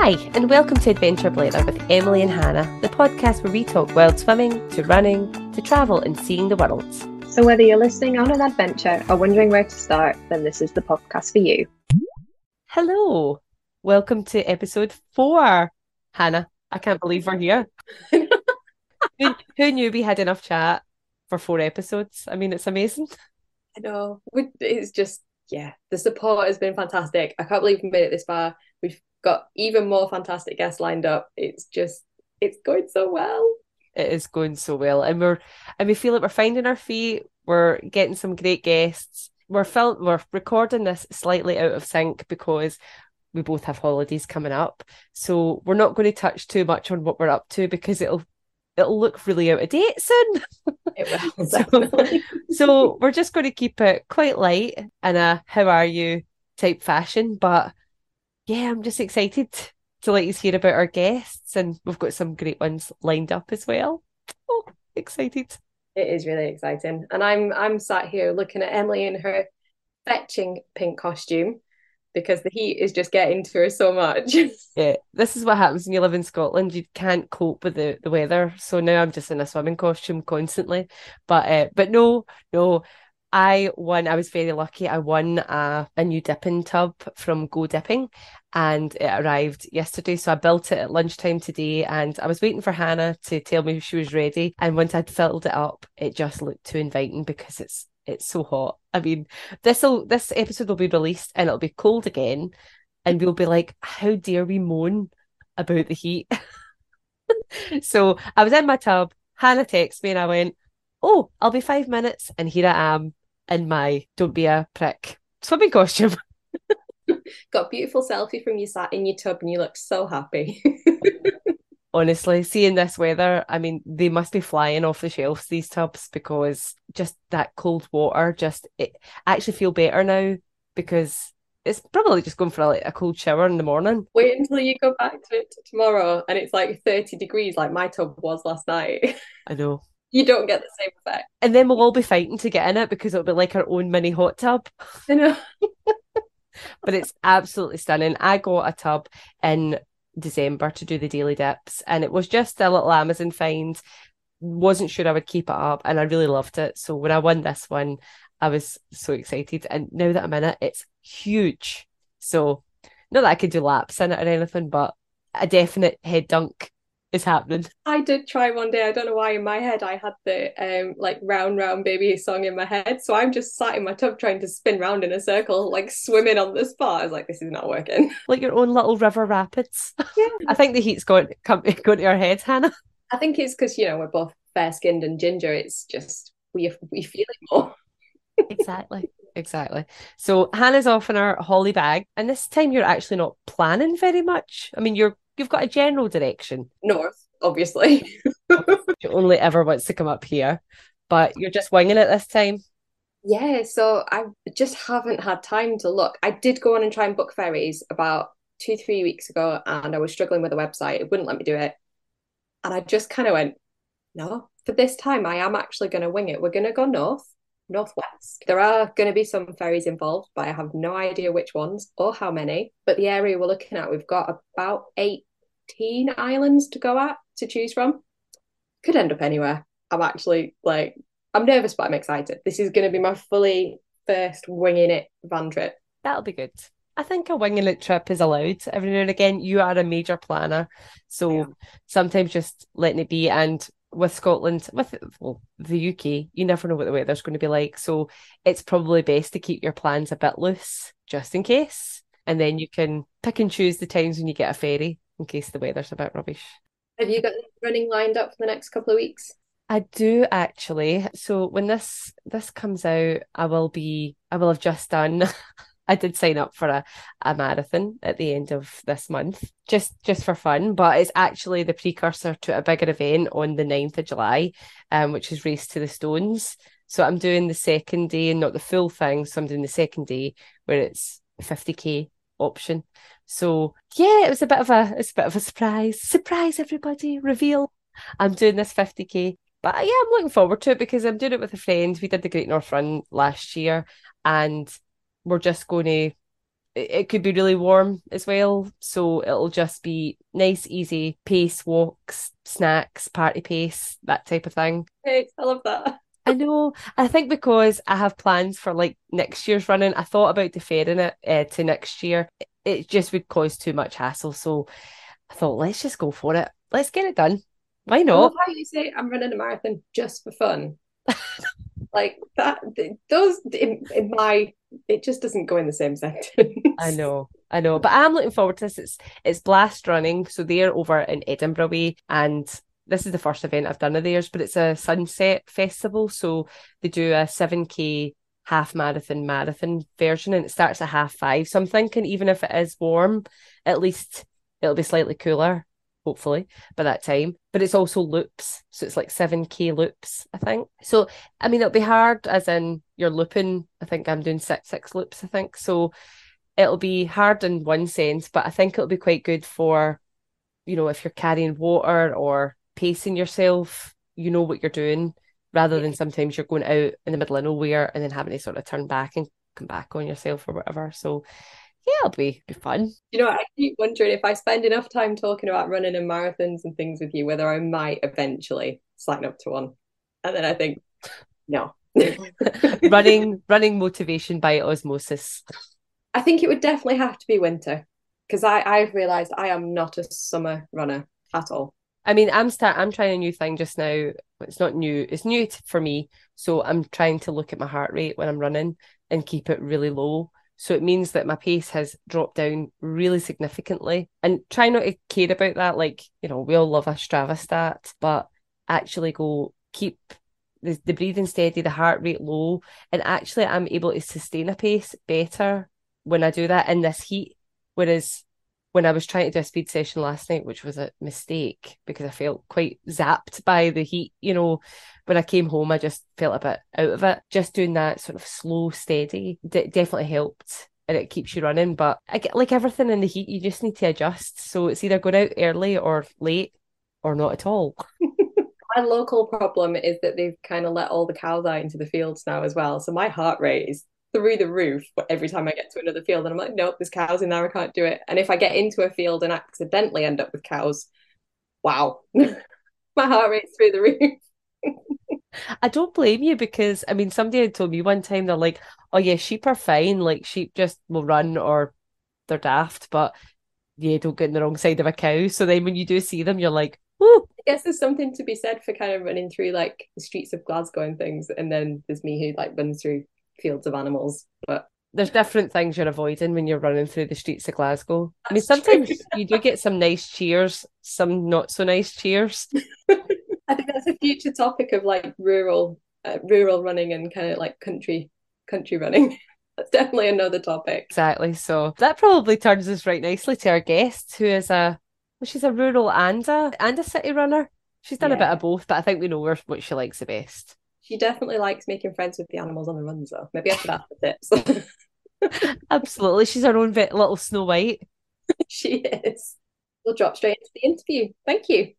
Hi, and welcome to Adventure Blether with Emily and Hannah, the podcast where we talk wild swimming, to running, to travel and seeing the world. So, whether you're listening on an adventure or wondering where to start, then this is the podcast for you. Hello, welcome to episode four. Hannah, I can't believe we're here. who, who knew we had enough chat for four episodes? I mean, it's amazing. I know. It's just, yeah, the support has been fantastic. I can't believe we made it this far. We've got even more fantastic guests lined up. It's just, it's going so well. It is going so well, and we're and we feel like we're finding our feet. We're getting some great guests. We're film, we're recording this slightly out of sync because we both have holidays coming up. So we're not going to touch too much on what we're up to because it'll it'll look really out of date soon. It will, so, so we're just going to keep it quite light and a how are you type fashion. But yeah, I'm just excited to let you hear about our guests, and we've got some great ones lined up as well. Oh, excited! It is really exciting, and I'm I'm sat here looking at Emily in her fetching pink costume because the heat is just getting to her so much. yeah, this is what happens when you live in Scotland. You can't cope with the, the weather. So now I'm just in a swimming costume constantly. But uh, but no, no, I won. I was very lucky. I won a, a new dipping tub from Go Dipping, and it arrived yesterday. So I built it at lunchtime today, and I was waiting for Hannah to tell me if she was ready. And once I'd filled it up, it just looked too inviting because it's it's so hot. I mean, this'll this episode will be released and it'll be cold again, and we'll be like, how dare we moan about the heat? so I was in my tub. Hannah texted me, and I went, "Oh, I'll be five minutes," and here I am in my don't be a prick swimming costume. Got a beautiful selfie from you sat in your tub and you look so happy. Honestly, seeing this weather, I mean, they must be flying off the shelves, these tubs, because just that cold water, just it I actually feel better now because it's probably just going for a, like, a cold shower in the morning. Wait until you go back to it tomorrow and it's like 30 degrees like my tub was last night. I know you don't get the same effect. And then we'll all be fighting to get in it because it'll be like our own mini hot tub. I know. but it's absolutely stunning. I got a tub in December to do the daily dips, and it was just a little Amazon find. Wasn't sure I would keep it up, and I really loved it. So when I won this one, I was so excited. And now that I'm in it, it's huge. So not that I could do laps in it or anything, but a definite head dunk is happening. I did try one day. I don't know why in my head I had the um like round round baby song in my head. So I'm just sat in my tub trying to spin round in a circle, like swimming on the spot. I was like, this is not working. Like your own little river rapids. Yeah. I think the heat's going come going to our heads, Hannah. I think it's because you know we're both fair skinned and ginger. It's just we we feel it more. exactly. Exactly. So Hannah's off in her holly bag, and this time you're actually not planning very much. I mean, you're you've got a general direction. North, obviously. she only ever wants to come up here, but you're just winging it this time. Yeah, so I just haven't had time to look. I did go on and try and book ferries about two, three weeks ago, and I was struggling with the website. It wouldn't let me do it. And I just kind of went, no, for this time, I am actually going to wing it. We're going to go north, northwest. There are going to be some ferries involved, but I have no idea which ones or how many. But the area we're looking at, we've got about eight 18 islands to go at to choose from. Could end up anywhere. I'm actually like, I'm nervous, but I'm excited. This is going to be my fully first winging it van trip. That'll be good. I think a winging it trip is allowed every now and again. You are a major planner, so yeah. sometimes just letting it be. And with Scotland, with well, the UK, you never know what the weather's going to be like. So it's probably best to keep your plans a bit loose just in case. And then you can pick and choose the times when you get a ferry in case the weather's a bit rubbish. Have you got running lined up for the next couple of weeks? I do actually. So when this this comes out, I will be I will have just done I did sign up for a, a marathon at the end of this month, just just for fun. But it's actually the precursor to a bigger event on the 9th of July, um, which is Race to the Stones. So I'm doing the second day and not the full thing. So I'm doing the second day where it's 50k option. So yeah, it was a bit of a it's a bit of a surprise. Surprise everybody, reveal. I'm doing this 50k. But yeah, I'm looking forward to it because I'm doing it with a friend. We did the Great North Run last year and we're just going to it could be really warm as well. So it'll just be nice, easy pace, walks, snacks, party pace, that type of thing. Hey, I love that. I know. I think because I have plans for like next year's running, I thought about deferring it uh, to next year. It just would cause too much hassle. So I thought, let's just go for it. Let's get it done. Why not? how you say I'm running a marathon just for fun. like that, those in, in my it just doesn't go in the same sentence. I know, I know, but I'm looking forward to this. It's it's Blast Running, so they're over in Edinburgh way, and this is the first event I've done of theirs, but it's a sunset festival, so they do a seven k half marathon marathon version, and it starts at half five. So I'm thinking even if it is warm, at least it'll be slightly cooler hopefully by that time. But it's also loops. So it's like 7k loops, I think. So I mean it'll be hard as in you're looping. I think I'm doing six six loops, I think. So it'll be hard in one sense, but I think it'll be quite good for, you know, if you're carrying water or pacing yourself, you know what you're doing, rather than sometimes you're going out in the middle of nowhere and then having to sort of turn back and come back on yourself or whatever. So yeah, it'll be, be fun. You know, I keep wondering if I spend enough time talking about running and marathons and things with you, whether I might eventually sign up to one. And then I think, no. running running motivation by osmosis. I think it would definitely have to be winter because I I've realized I am not a summer runner at all. I mean, I'm start I'm trying a new thing just now. It's not new. It's new for me. So I'm trying to look at my heart rate when I'm running and keep it really low so it means that my pace has dropped down really significantly. And try not to care about that. Like, you know, we all love a Strava stat, but actually go keep the, the breathing steady, the heart rate low. And actually, I'm able to sustain a pace better when I do that in this heat. Whereas when I was trying to do a speed session last night, which was a mistake because I felt quite zapped by the heat, you know, when I came home, I just felt a bit out of it. Just doing that sort of slow, steady d- definitely helped and it keeps you running. But I get like everything in the heat, you just need to adjust. So it's either going out early or late or not at all. my local problem is that they've kind of let all the cows out into the fields now as well. So my heart rate is through the roof but every time I get to another field. And I'm like, nope, there's cows in there. I can't do it. And if I get into a field and accidentally end up with cows, wow, my heart rate's through the roof. I don't blame you because I mean somebody had told me one time they're like, oh yeah, sheep are fine, like sheep just will run or they're daft, but yeah, don't get in the wrong side of a cow. So then when you do see them, you're like, oh. I guess there's something to be said for kind of running through like the streets of Glasgow and things, and then there's me who like runs through fields of animals. But there's different things you're avoiding when you're running through the streets of Glasgow. That's I mean, sometimes you do get some nice cheers, some not so nice cheers. I think that's a future topic of like rural, uh, rural running and kind of like country, country running. that's definitely another topic. Exactly. So that probably turns us right nicely to our guest, who is a, well, she's a rural and a and a city runner. She's done yeah. a bit of both, but I think we know where, what she likes the best. She definitely likes making friends with the animals on the runs, though. Maybe I should ask for tips. Absolutely, she's her own little Snow White. she is. We'll drop straight into the interview. Thank you.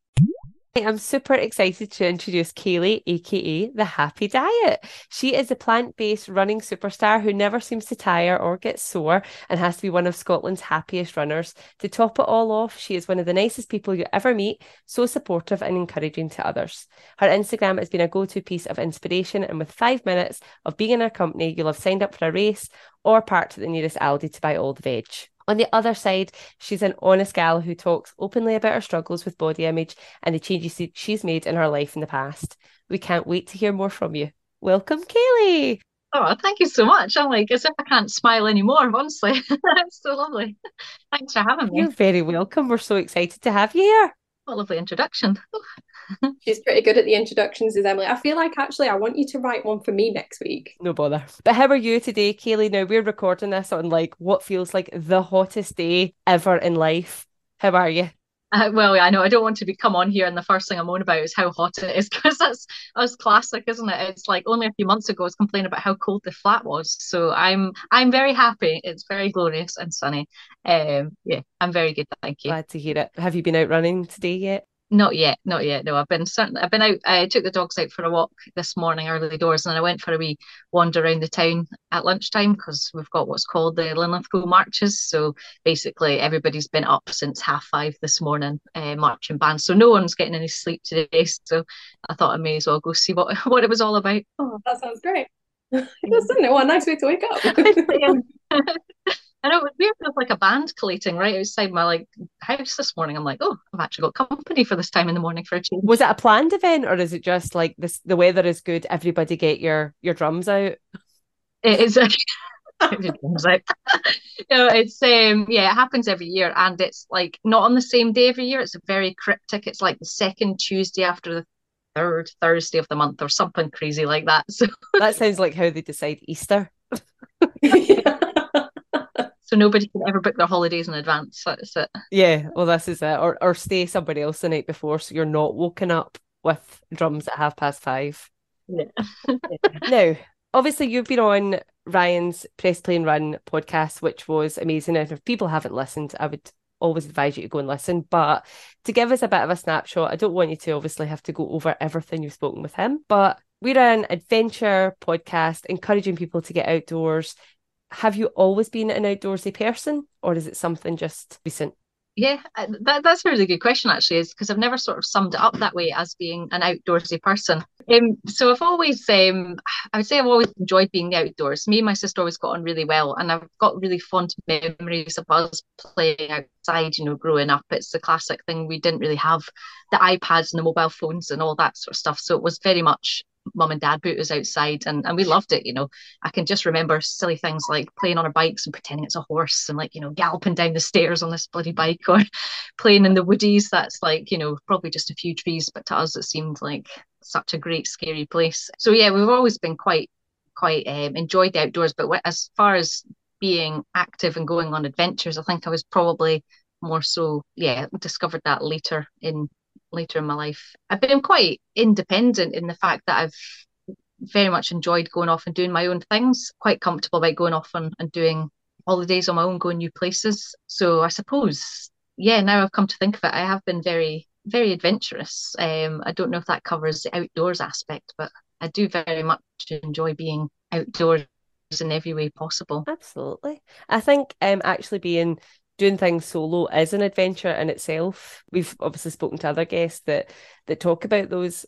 I'm super excited to introduce Kayleigh, aka The Happy Diet. She is a plant based running superstar who never seems to tire or get sore and has to be one of Scotland's happiest runners. To top it all off, she is one of the nicest people you ever meet, so supportive and encouraging to others. Her Instagram has been a go to piece of inspiration, and with five minutes of being in her company, you'll have signed up for a race or parked at the nearest Aldi to buy old veg. On the other side, she's an honest gal who talks openly about her struggles with body image and the changes she's made in her life in the past. We can't wait to hear more from you. Welcome, Kayleigh. Oh, thank you so much. I'm like, as if I can't smile anymore, honestly. It's so lovely. Thanks for having me. You're very welcome. We're so excited to have you here. What a lovely introduction. Oh, She's pretty good at the introductions, is Emily. I feel like actually I want you to write one for me next week. No bother. But how are you today, Kayleigh? Now we're recording this on like what feels like the hottest day ever in life. How are you? Uh, well, I know I don't want to be come on here and the first thing I'm on about is how hot it is because that's that's classic, isn't it? It's like only a few months ago I was complaining about how cold the flat was. So I'm I'm very happy. It's very glorious and sunny. Um, yeah, I'm very good. Thank you. Glad to hear it. Have you been out running today yet? Not yet, not yet. No, I've been certainly I've been out. I took the dogs out for a walk this morning, early doors, and I went for a wee wander around the town at lunchtime because we've got what's called the Linlithgow marches. So basically, everybody's been up since half five this morning, uh, marching band. So no one's getting any sleep today. So I thought I may as well go see what what it was all about. Oh, that sounds great. Isn't it? What a nice way to wake up. I know it was weird. There's like a band collating right outside my like house this morning. I'm like, oh, I've actually got company for this time in the morning for a change. Was it a planned event or is it just like this? The weather is good. Everybody get your your drums out. It is. you know, it's um yeah, it happens every year, and it's like not on the same day every year. It's very cryptic. It's like the second Tuesday after the third Thursday of the month or something crazy like that. So that sounds like how they decide Easter. yeah so nobody can ever book their holidays in advance. That's it. Yeah, well, this is it. Or or stay somebody else the night before, so you're not woken up with drums at half past five. Yeah. now, obviously, you've been on Ryan's Press Play and Run podcast, which was amazing. And if people haven't listened, I would always advise you to go and listen. But to give us a bit of a snapshot, I don't want you to obviously have to go over everything you've spoken with him, but we're an adventure podcast encouraging people to get outdoors, have you always been an outdoorsy person or is it something just recent? Yeah, uh, that, that's a really good question, actually, is because I've never sort of summed it up that way as being an outdoorsy person. Um, so I've always, um, I would say I've always enjoyed being outdoors. Me and my sister always got on really well, and I've got really fond memories of us playing outside, you know, growing up. It's the classic thing. We didn't really have the iPads and the mobile phones and all that sort of stuff. So it was very much mum and dad boot us outside and, and we loved it you know. I can just remember silly things like playing on our bikes and pretending it's a horse and like you know galloping down the stairs on this bloody bike or playing in the woodies that's like you know probably just a few trees but to us it seemed like such a great scary place. So yeah we've always been quite quite um, enjoyed the outdoors but as far as being active and going on adventures i think i was probably more so yeah discovered that later in later in my life. I've been quite independent in the fact that I've very much enjoyed going off and doing my own things, quite comfortable about going off and, and doing holidays on my own, going new places. So I suppose, yeah, now I've come to think of it, I have been very, very adventurous. Um, I don't know if that covers the outdoors aspect, but I do very much enjoy being outdoors in every way possible. Absolutely. I think um actually being doing things solo is an adventure in itself. We've obviously spoken to other guests that that talk about those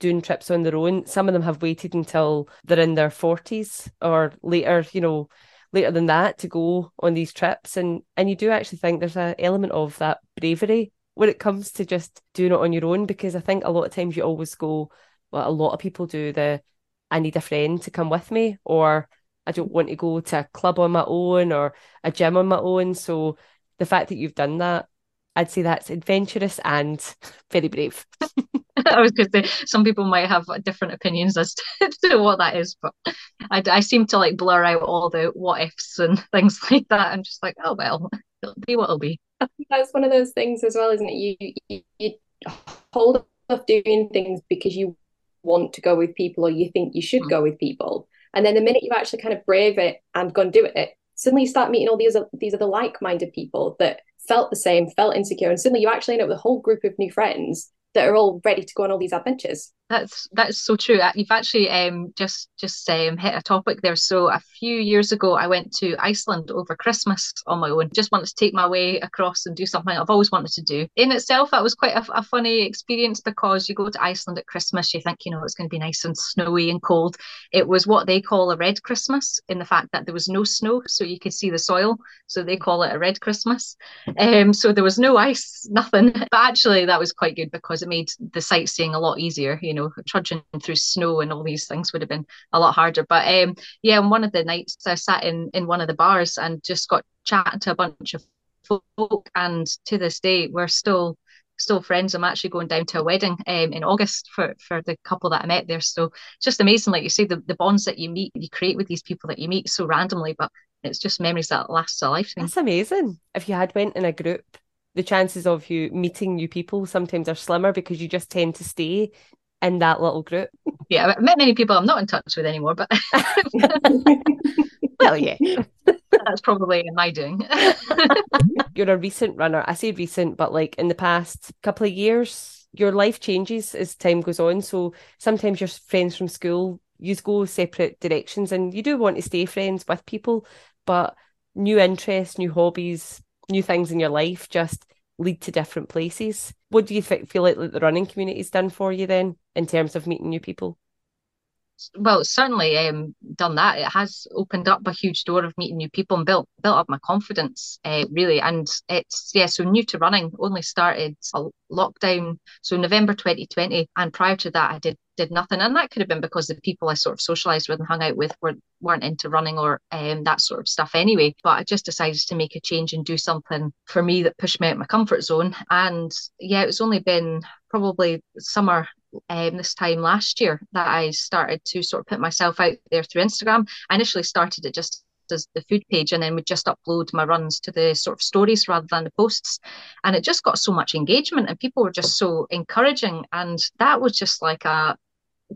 doing trips on their own. Some of them have waited until they're in their forties or later, you know, later than that to go on these trips. And and you do actually think there's an element of that bravery when it comes to just doing it on your own because I think a lot of times you always go, well, a lot of people do the I need a friend to come with me or I don't want to go to a club on my own or a gym on my own. So the fact that you've done that, I'd say that's adventurous and very brave. I was going to say some people might have different opinions as to, to what that is, but I, I seem to like blur out all the what ifs and things like that. I'm just like, oh well, it'll be what it'll be. That's one of those things as well, isn't it? You you, you hold off doing things because you want to go with people or you think you should mm. go with people and then the minute you actually kind of brave it and go and do it, suddenly you start meeting all these these other like-minded people that felt the same, felt insecure, and suddenly you actually end up with a whole group of new friends that are all ready to go on all these adventures. That's that's so true. Uh, you've actually um, just just um, hit a topic there. So a few years ago, I went to Iceland over Christmas on my own. Just wanted to take my way across and do something I've always wanted to do. In itself, that was quite a, a funny experience because you go to Iceland at Christmas, you think you know it's going to be nice and snowy and cold. It was what they call a red Christmas in the fact that there was no snow, so you could see the soil. So they call it a red Christmas. Um, so there was no ice, nothing. But actually, that was quite good because it made the sightseeing a lot easier. You know know, trudging through snow and all these things would have been a lot harder. But um, yeah, on one of the nights I sat in in one of the bars and just got chatting to a bunch of folk, and to this day we're still still friends. I'm actually going down to a wedding um, in August for for the couple that I met there. So just amazing, like you say, the, the bonds that you meet, you create with these people that you meet so randomly, but it's just memories that last a lifetime. That's amazing. If you had went in a group, the chances of you meeting new people sometimes are slimmer because you just tend to stay in that little group. Yeah, I met many people I'm not in touch with anymore, but well, yeah. That's probably my doing. You're a recent runner. I say recent, but like in the past couple of years, your life changes as time goes on. So sometimes your friends from school, you go separate directions and you do want to stay friends with people, but new interests, new hobbies, new things in your life just lead to different places. What do you feel like the running community's done for you then in terms of meeting new people? well, certainly um, done that. It has opened up a huge door of meeting new people and built built up my confidence, uh, really. And it's yeah, so new to running. Only started a lockdown, so November 2020, and prior to that, I did did nothing. And that could have been because the people I sort of socialized with and hung out with were, weren't into running or um, that sort of stuff anyway. But I just decided to make a change and do something for me that pushed me out of my comfort zone. And yeah, it's only been probably summer um, this time last year that I started to sort of put myself out there through Instagram. I initially started it just as the food page and then would just upload my runs to the sort of stories rather than the posts and it just got so much engagement and people were just so encouraging and that was just like a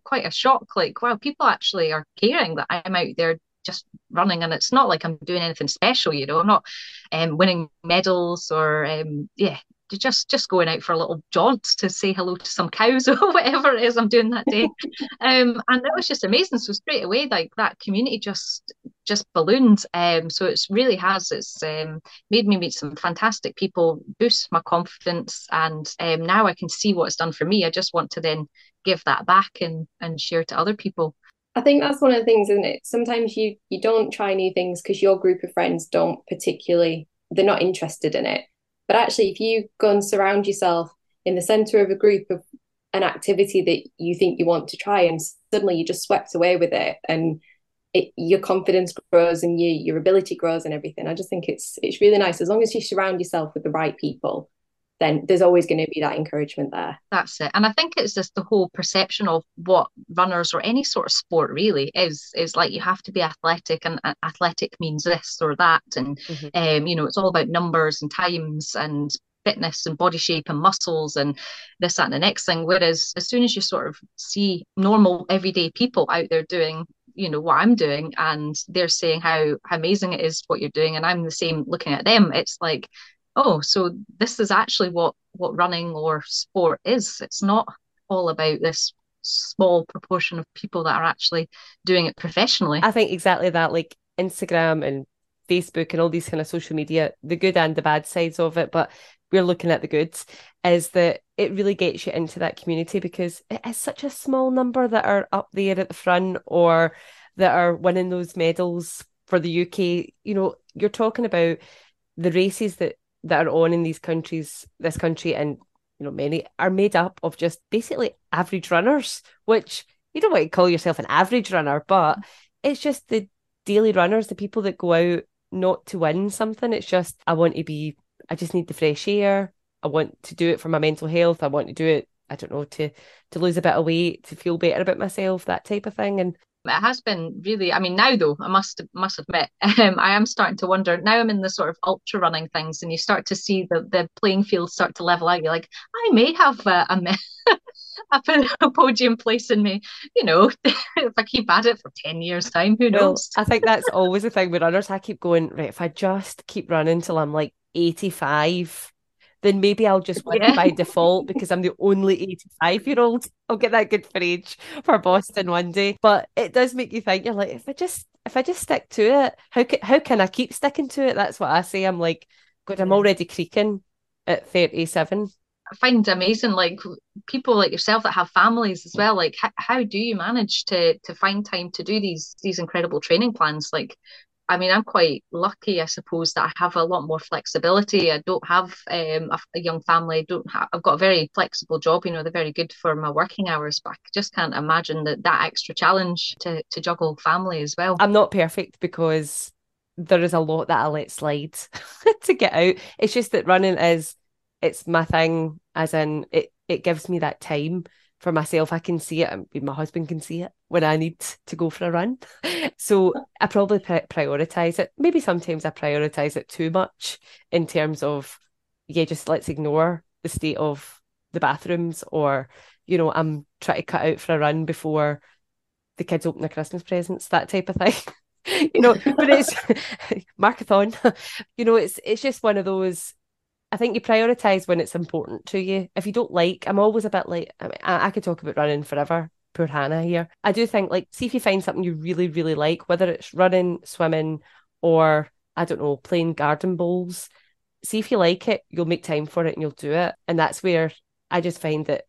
quite a shock like wow people actually are caring that i'm out there just running and it's not like i'm doing anything special you know i'm not um, winning medals or um, yeah just just going out for a little jaunt to say hello to some cows or whatever it is I'm doing that day. um, and that was just amazing. So straight away, like that community just just ballooned. Um, so it's really has it's um, made me meet some fantastic people, boost my confidence, and um, now I can see what it's done for me. I just want to then give that back and and share to other people. I think that's one of the things, isn't it? Sometimes you you don't try new things because your group of friends don't particularly they're not interested in it but actually, if you go and surround yourself in the center of a group of an activity that you think you want to try, and suddenly you're just swept away with it, and it, your confidence grows and your your ability grows and everything. I just think it's it's really nice as long as you surround yourself with the right people then there's always going to be that encouragement there. That's it. And I think it's just the whole perception of what runners or any sort of sport really is is like you have to be athletic and athletic means this or that. And mm-hmm. um, you know, it's all about numbers and times and fitness and body shape and muscles and this, that, and the next thing. Whereas as soon as you sort of see normal everyday people out there doing you know what I'm doing and they're saying how, how amazing it is what you're doing and I'm the same looking at them it's like oh, so this is actually what what running or sport is. It's not all about this small proportion of people that are actually doing it professionally. I think exactly that, like Instagram and Facebook and all these kind of social media, the good and the bad sides of it, but we're looking at the goods, is that it really gets you into that community because it is such a small number that are up there at the front or that are winning those medals for the UK. You know, you're talking about the races that that are on in these countries, this country, and you know, many are made up of just basically average runners, which you don't want to call yourself an average runner, but it's just the daily runners, the people that go out not to win something. It's just, I want to be, I just need the fresh air. I want to do it for my mental health. I want to do it, I don't know, to to lose a bit of weight, to feel better about myself, that type of thing. And it has been really i mean now though i must must admit um, i am starting to wonder now i'm in the sort of ultra running things and you start to see the the playing field start to level out you're like i may have a, a, a podium place in me you know if i keep at it for 10 years time who knows? Well, i think that's always the thing with runners i keep going right if i just keep running till i'm like 85 then maybe I'll just win yeah. by default because I'm the only 85 year old. I'll get that good for age for Boston one day. But it does make you think you're like, if I just if I just stick to it, how can how can I keep sticking to it? That's what I say. I'm like, God, I'm already creaking at 37. I find amazing like people like yourself that have families as well like how, how do you manage to to find time to do these these incredible training plans like I mean, I'm quite lucky, I suppose, that I have a lot more flexibility. I don't have um, a, a, young family. I don't have, I've got a very flexible job. You know, they're very good for my working hours, but I just can't imagine that that extra challenge to to juggle family as well. I'm not perfect because there is a lot that I let slide to get out. It's just that running is it's my thing, as in it it gives me that time for myself. I can see it, and my husband can see it when I need to go for a run. so I probably prioritize it. Maybe sometimes I prioritize it too much in terms of, yeah, just let's ignore the state of the bathrooms or, you know, I'm trying to cut out for a run before the kids open their Christmas presents, that type of thing. you know, but it's marathon. you know, it's it's just one of those. I think you prioritize when it's important to you. If you don't like, I'm always a bit like I, mean, I, I could talk about running forever. Poor Hannah here. I do think like see if you find something you really really like, whether it's running, swimming, or I don't know, playing garden bowls. See if you like it, you'll make time for it and you'll do it. And that's where I just find that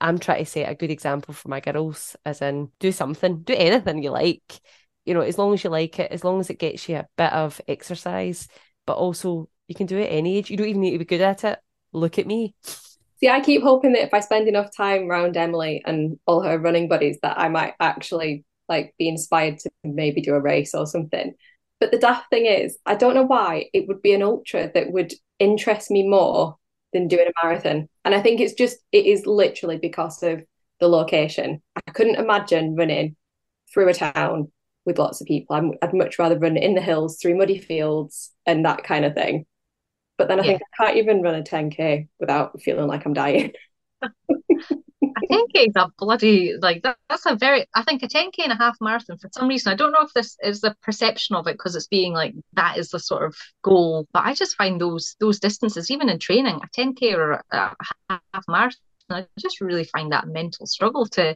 I'm trying to set a good example for my girls, as in do something, do anything you like you know, as long as you like it, as long as it gets you a bit of exercise, but also you can do it any age. You don't even need to be good at it. Look at me. See, I keep hoping that if I spend enough time around Emily and all her running buddies, that I might actually like be inspired to maybe do a race or something. But the daft thing is, I don't know why it would be an ultra that would interest me more than doing a marathon. And I think it's just, it is literally because of the location. I couldn't imagine running through a town with lots of people. i would much rather run in the hills through muddy fields and that kind of thing. But then I yeah. think I can't even run a 10k without feeling like I'm dying. I think it's a bloody like that, that's a very I think a 10k and a half marathon for some reason I don't know if this is the perception of it because it's being like that is the sort of goal but I just find those those distances even in training a 10k or a, a half marathon I just really find that mental struggle to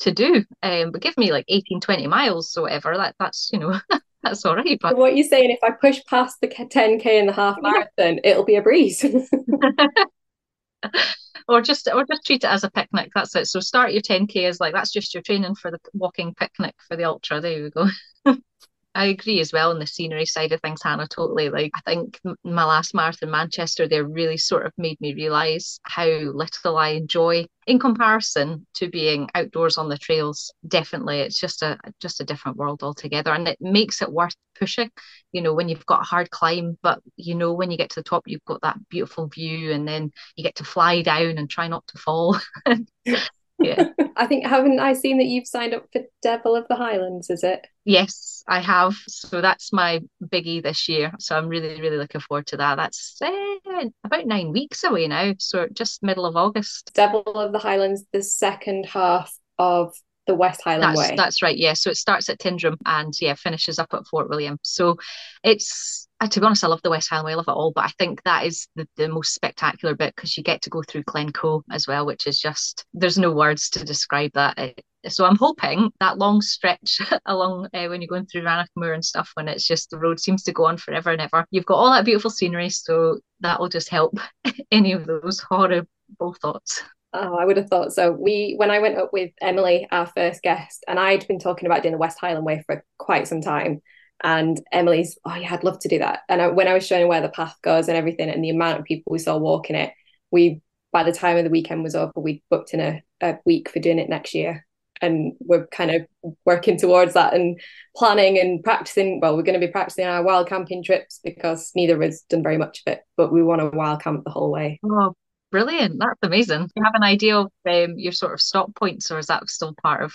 to do. Um, but give me like 18, 20 miles or whatever. That that's you know that's all right. But so what are saying? If I push past the 10k and the half marathon, it'll be a breeze. or just or just treat it as a picnic. That's it. So start your 10k as like that's just your training for the walking picnic for the ultra. There you go. I agree as well on the scenery side of things, Hannah. Totally. Like I think my last marathon, in Manchester, there really sort of made me realise how little I enjoy in comparison to being outdoors on the trails. Definitely, it's just a just a different world altogether, and it makes it worth pushing. You know, when you've got a hard climb, but you know when you get to the top, you've got that beautiful view, and then you get to fly down and try not to fall. yeah. I think haven't I seen that you've signed up for Devil of the Highlands, is it? Yes, I have. So that's my biggie this year. So I'm really, really looking forward to that. That's uh, about nine weeks away now. So just middle of August. Devil of the Highlands, the second half of the West Highland that's, Way. That's right. Yeah. So it starts at Tyndrum and yeah, finishes up at Fort William. So it's uh, to be honest, I love the West Highland Way, I love it all, but I think that is the, the most spectacular bit because you get to go through Glencoe as well, which is just there's no words to describe that. It, so I'm hoping that long stretch along uh, when you're going through Rannoch Moor and stuff, when it's just the road seems to go on forever and ever. You've got all that beautiful scenery, so that will just help any of those horrible thoughts. Oh, I would have thought so. We, when I went up with Emily, our first guest, and I'd been talking about doing the West Highland Way for quite some time. And Emily's, oh yeah, I'd love to do that. And I, when I was showing where the path goes and everything, and the amount of people we saw walking it, we, by the time of the weekend was over, we booked in a, a week for doing it next year. And we're kind of working towards that and planning and practicing. Well, we're going to be practicing our wild camping trips because neither of us done very much of it, but we want to wild camp the whole way. Oh, Brilliant. That's amazing. Do you have an idea of um, your sort of stop points, or is that still part of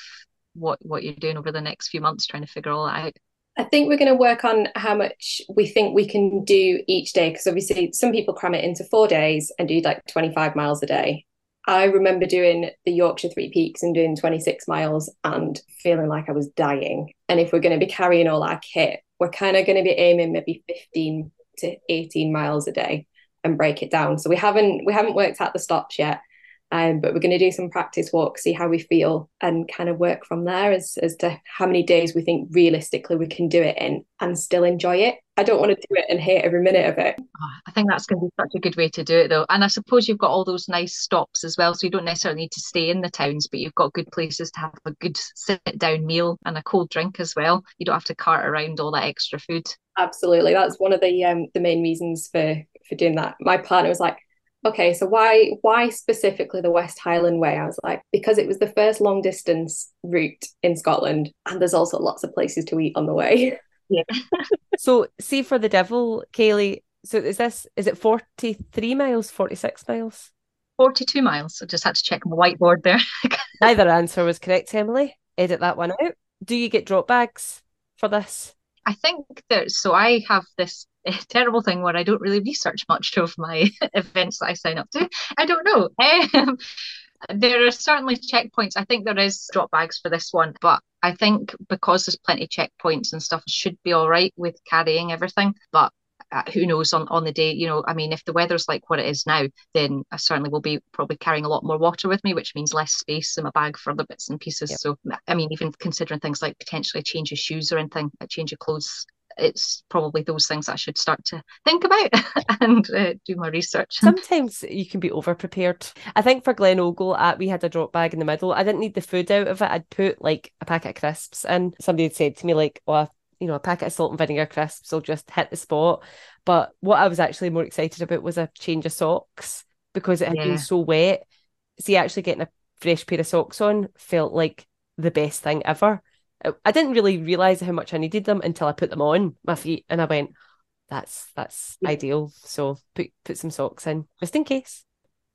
what what you're doing over the next few months, trying to figure all that out? I think we're going to work on how much we think we can do each day because obviously some people cram it into four days and do like 25 miles a day. I remember doing the Yorkshire Three Peaks and doing 26 miles and feeling like I was dying. And if we're going to be carrying all our kit, we're kind of going to be aiming maybe 15 to 18 miles a day and break it down. So we haven't we haven't worked out the stops yet. Um, but we're going to do some practice walks, see how we feel, and kind of work from there as, as to how many days we think realistically we can do it in and still enjoy it. I don't want to do it and hate every minute of it. Oh, I think that's going to be such a good way to do it, though. And I suppose you've got all those nice stops as well. So you don't necessarily need to stay in the towns, but you've got good places to have a good sit down meal and a cold drink as well. You don't have to cart around all that extra food. Absolutely. That's one of the um, the main reasons for for doing that. My partner was like, okay, so why why specifically the West Highland Way? I was like, because it was the first long distance route in Scotland, and there's also lots of places to eat on the way. Yeah. so see for the devil, Kayleigh. So is this is it forty three miles, forty six miles? 42 miles. I just had to check my whiteboard there. Neither answer was correct, Emily. Edit that one out. Do you get drop bags for this? I think that so I have this terrible thing where I don't really research much of my events that I sign up to. I don't know. Um, there are certainly checkpoints. I think there is drop bags for this one, but I think because there's plenty of checkpoints and stuff, should be all right with carrying everything. But uh, who knows on, on the day, you know, I mean, if the weather's like what it is now, then I certainly will be probably carrying a lot more water with me, which means less space in my bag for other bits and pieces. Yep. So, I mean, even considering things like potentially change of shoes or anything, a change of clothes, it's probably those things I should start to think about and uh, do my research. Sometimes you can be over prepared. I think for Glen Ogle, uh, we had a drop bag in the middle. I didn't need the food out of it. I'd put like a packet of crisps in. Somebody had said to me like, "Oh, you know, a packet of salt and vinegar crisps will just hit the spot." But what I was actually more excited about was a change of socks because it had yeah. been so wet. See, actually getting a fresh pair of socks on felt like the best thing ever. I didn't really realize how much I needed them until I put them on my feet, and I went, "That's that's yeah. ideal." So put put some socks in just in case.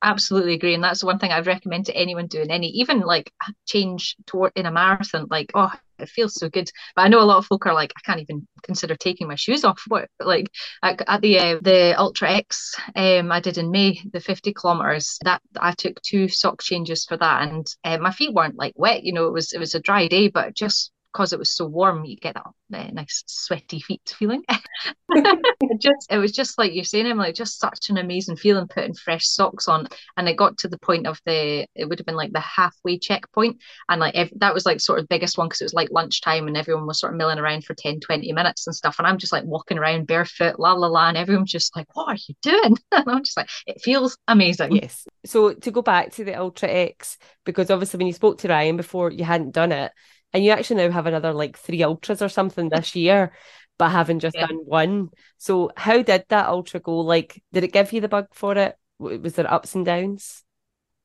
Absolutely agree, and that's the one thing I'd recommend to anyone doing any, even like change toward in a marathon. Like, oh, it feels so good. But I know a lot of folk are like, I can't even consider taking my shoes off. What like at, at the uh, the Ultra X, um, I did in May the fifty kilometers. That I took two sock changes for that, and uh, my feet weren't like wet. You know, it was it was a dry day, but just because it was so warm, you get that uh, nice sweaty feet feeling. it just it was just like you're saying, Emily, just such an amazing feeling putting fresh socks on. And it got to the point of the it would have been like the halfway checkpoint, and like ev- that was like sort of biggest one because it was like lunchtime and everyone was sort of milling around for 10, 20 minutes and stuff. And I'm just like walking around barefoot, la la la, and everyone's just like, "What are you doing?" and I'm just like, it feels amazing. Yes. So to go back to the Ultra X, because obviously when you spoke to Ryan before, you hadn't done it and you actually now have another like three ultras or something this year but having just yeah. done one so how did that ultra go like did it give you the bug for it was there ups and downs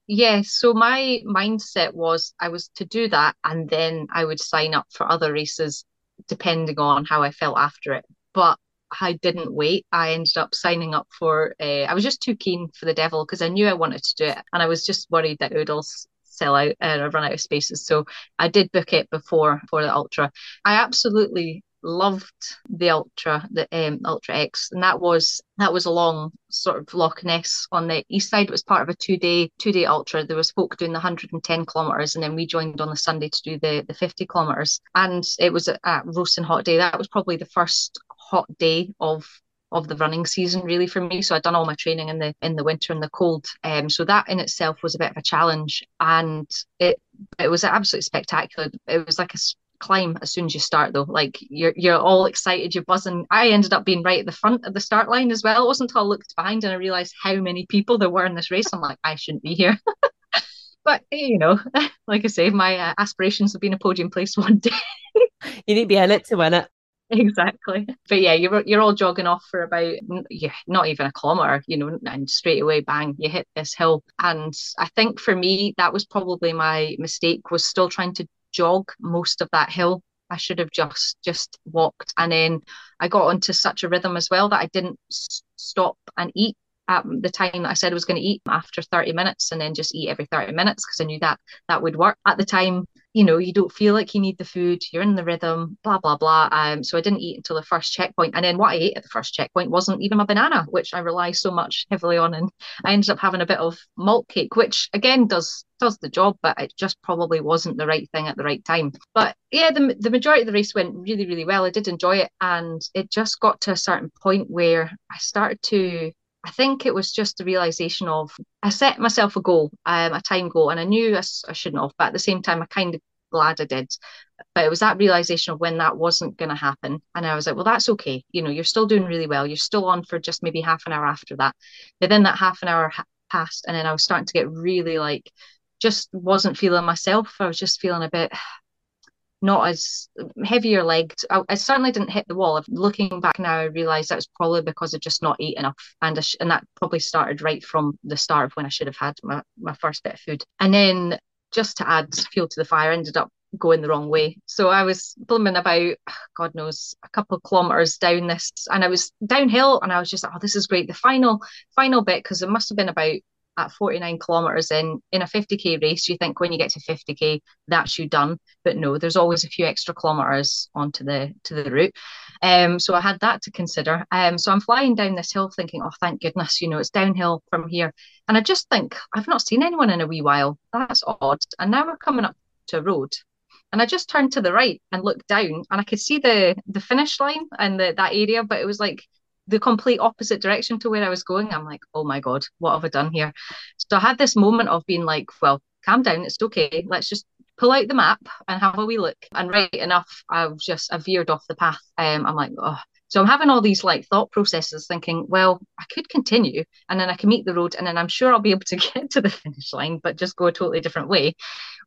yeah so my mindset was i was to do that and then i would sign up for other races depending on how i felt after it but I didn't wait. I ended up signing up for. Uh, I was just too keen for the devil because I knew I wanted to do it, and I was just worried that Oodles sell out uh, run out of spaces. So I did book it before for the Ultra. I absolutely loved the Ultra, the um, Ultra X, and that was that was along sort of Loch Ness on the east side. It was part of a two day two day Ultra. There was folk doing the 110 kilometers, and then we joined on the Sunday to do the the 50 kilometers. And it was a, a roasting hot day. That was probably the first hot day of of the running season really for me. So I'd done all my training in the in the winter and the cold. Um, so that in itself was a bit of a challenge, and it it was absolutely spectacular. It was like a climb as soon as you start though. Like you're you're all excited you're buzzing. I ended up being right at the front of the start line as well. It wasn't until i looked behind and i realized how many people there were in this race. I'm like i shouldn't be here. But you know like i say my uh, aspirations have been a podium place one day. You need to be in it to win it exactly. But yeah you're you're all jogging off for about yeah not even a kilometer you know and straight away bang you hit this hill. And i think for me that was probably my mistake was still trying to jog most of that hill. I should have just just walked. And then i got onto such a rhythm as well that i didn't s- stop and eat at the time that I said I was going to eat after 30 minutes and then just eat every 30 minutes because I knew that that would work. At the time, you know, you don't feel like you need the food, you're in the rhythm, blah, blah, blah. Um, so I didn't eat until the first checkpoint. And then what I ate at the first checkpoint wasn't even a banana, which I rely so much heavily on. And I ended up having a bit of malt cake, which again does does the job, but it just probably wasn't the right thing at the right time. But yeah, the, the majority of the race went really, really well. I did enjoy it. And it just got to a certain point where I started to I think it was just the realization of I set myself a goal, um, a time goal, and I knew I, I shouldn't have, but at the same time, I kind of glad I did. But it was that realization of when that wasn't going to happen. And I was like, well, that's okay. You know, you're still doing really well. You're still on for just maybe half an hour after that. But then that half an hour ha- passed, and then I was starting to get really like, just wasn't feeling myself. I was just feeling a bit not as heavier legged. I, I, certainly didn't hit the wall. Looking back now, I realised that was probably because I just not ate enough, and sh- and that probably started right from the start of when I should have had my, my first bit of food. And then just to add fuel to the fire, ended up going the wrong way. So I was blooming about, God knows, a couple of kilometers down this, and I was downhill, and I was just like, oh, this is great. The final final bit because it must have been about at 49 kilometers in in a 50k race you think when you get to 50k that's you done. But no there's always a few extra kilometers onto the to the route. Um so i had that to consider. Um so i'm flying down this hill thinking oh thank goodness you know it's downhill from here. And i just think i've not seen anyone in a wee while. That's odd. And now we're coming up to a road. And I just turned to the right and looked down, and I could see the the finish line and the, that area, but it was like the complete opposite direction to where I was going. I'm like, oh my god, what have I done here? So I had this moment of being like, well, calm down, it's okay. Let's just pull out the map and have a wee look. And right enough, I've just I veered off the path. Um, I'm like, oh. So I'm having all these like thought processes, thinking, well, I could continue, and then I can meet the road, and then I'm sure I'll be able to get to the finish line, but just go a totally different way,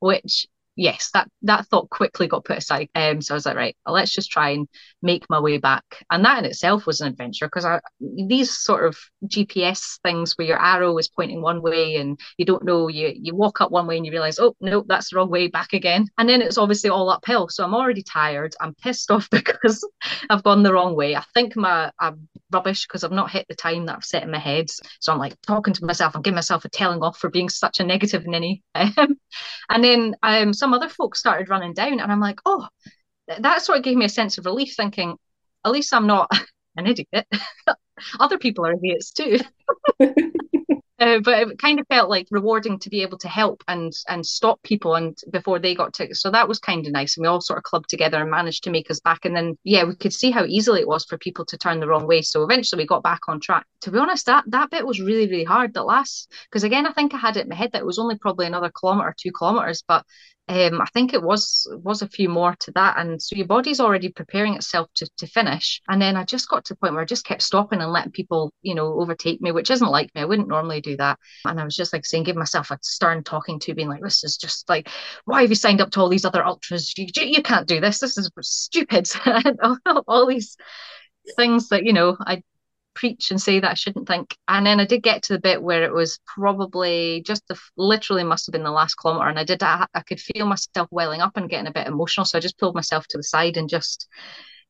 which yes, that that thought quickly got put aside. Um, so I was like, right, well, let's just try and make my way back. And that in itself was an adventure because these sort of GPS things where your arrow is pointing one way and you don't know, you you walk up one way and you realize, oh no, that's the wrong way, back again. And then it's obviously all uphill. So I'm already tired. I'm pissed off because I've gone the wrong way. I think my I'm rubbish because I've not hit the time that I've set in my head. So I'm like talking to myself, I'm giving myself a telling off for being such a negative ninny. and then um some other folks started running down, and I'm like, oh, that sort of gave me a sense of relief, thinking, at least I'm not an idiot. Other people are idiots too. Uh, but it kind of felt like rewarding to be able to help and and stop people and before they got to so that was kind of nice and we all sort of clubbed together and managed to make us back and then yeah we could see how easily it was for people to turn the wrong way so eventually we got back on track. To be honest that that bit was really really hard that last because again i think i had it in my head that it was only probably another kilometer two kilometers but um, I think it was was a few more to that, and so your body's already preparing itself to, to finish. And then I just got to the point where I just kept stopping and letting people, you know, overtake me, which isn't like me. I wouldn't normally do that. And I was just like saying, give myself a stern talking to, being like, this is just like, why have you signed up to all these other ultras? You, you can't do this. This is stupid. all these things that you know I preach and say that I shouldn't think. And then I did get to the bit where it was probably just the, literally must have been the last kilometer, and I did I, I could feel myself welling up and getting a bit emotional, so I just pulled myself to the side and just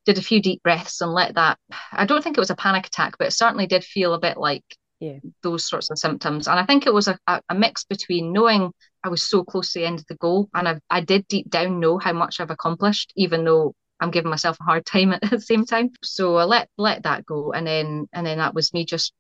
did a few deep breaths and let that. I don't think it was a panic attack, but it certainly did feel a bit like yeah. those sorts of symptoms. And I think it was a, a, mix between knowing I was so close to the end of the goal, and I, I did deep down know how much I've accomplished, even though I'm giving myself a hard time at the same time. So I let let that go, and then and then that was me just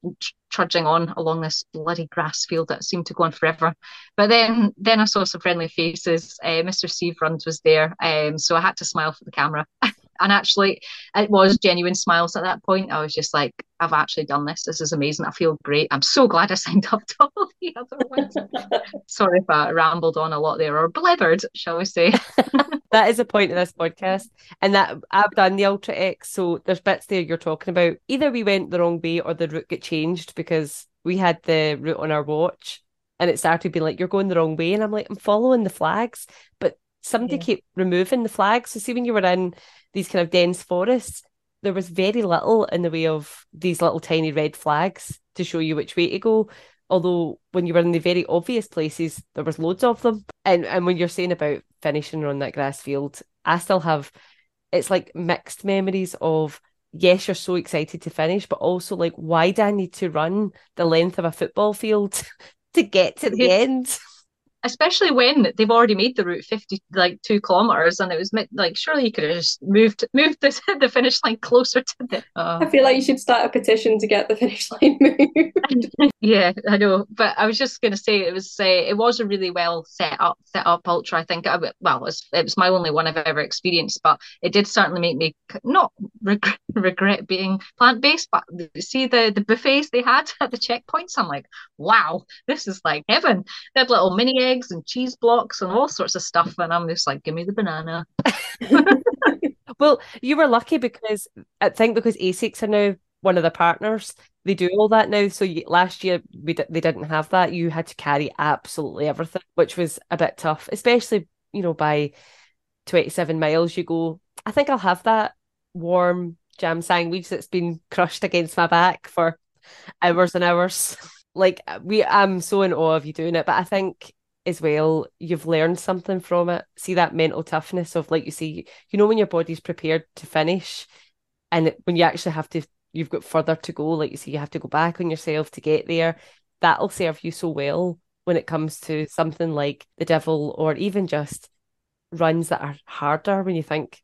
trudging on along this bloody grass field that seemed to go on forever. But then then I saw some friendly faces. Uh, Mr. Steve Runs was there, um, so I had to smile for the camera. and actually, it was genuine smiles at that point. I was just like, I've actually done this. This is amazing. I feel great. I'm so glad I signed up to all the other ones. Sorry if I rambled on a lot there or blithered, shall we say. that is the point of this podcast. And that I've done the Ultra X. So there's bits there you're talking about. Either we went the wrong way or the route get changed because we had the route on our watch and it started being like, you're going the wrong way. And I'm like, I'm following the flags. But somebody yeah. kept removing the flags. So see when you were in these kind of dense forests, there was very little in the way of these little tiny red flags to show you which way to go. Although when you were in the very obvious places, there was loads of them. And and when you're saying about finishing on that grass field, I still have it's like mixed memories of yes, you're so excited to finish, but also like why do I need to run the length of a football field to get to the end? Especially when they've already made the route 50 like two kilometers and it was like surely you could have just moved moved the, the finish line closer to the uh... i feel like you should start a petition to get the finish line moved. Yeah i know but i was just going to say it was uh, it was a really well set up set up ultra i think I, well it was, it was my only one i've ever experienced but it did certainly make me not regret, regret being plant-based but see the the buffets they had at the checkpoints i'm like wow this is like heaven. They had little mini eggs and cheese blocks and all sorts of stuff. And I'm just like, give me the banana. well, you were lucky because I think because ASICS are now one of the partners, they do all that now. So you, last year we d- they didn't have that. You had to carry absolutely everything, which was a bit tough, especially you know by 27 miles you go. I think I'll have that warm jam sandwich that's been crushed against my back for hours and hours. like we, I'm so in awe of you doing it, but I think as well, you've learned something from it. See that mental toughness of like you see, you know, when your body's prepared to finish, and when you actually have to, you've got further to go. Like you see, you have to go back on yourself to get there. That'll serve you so well when it comes to something like the devil, or even just runs that are harder. When you think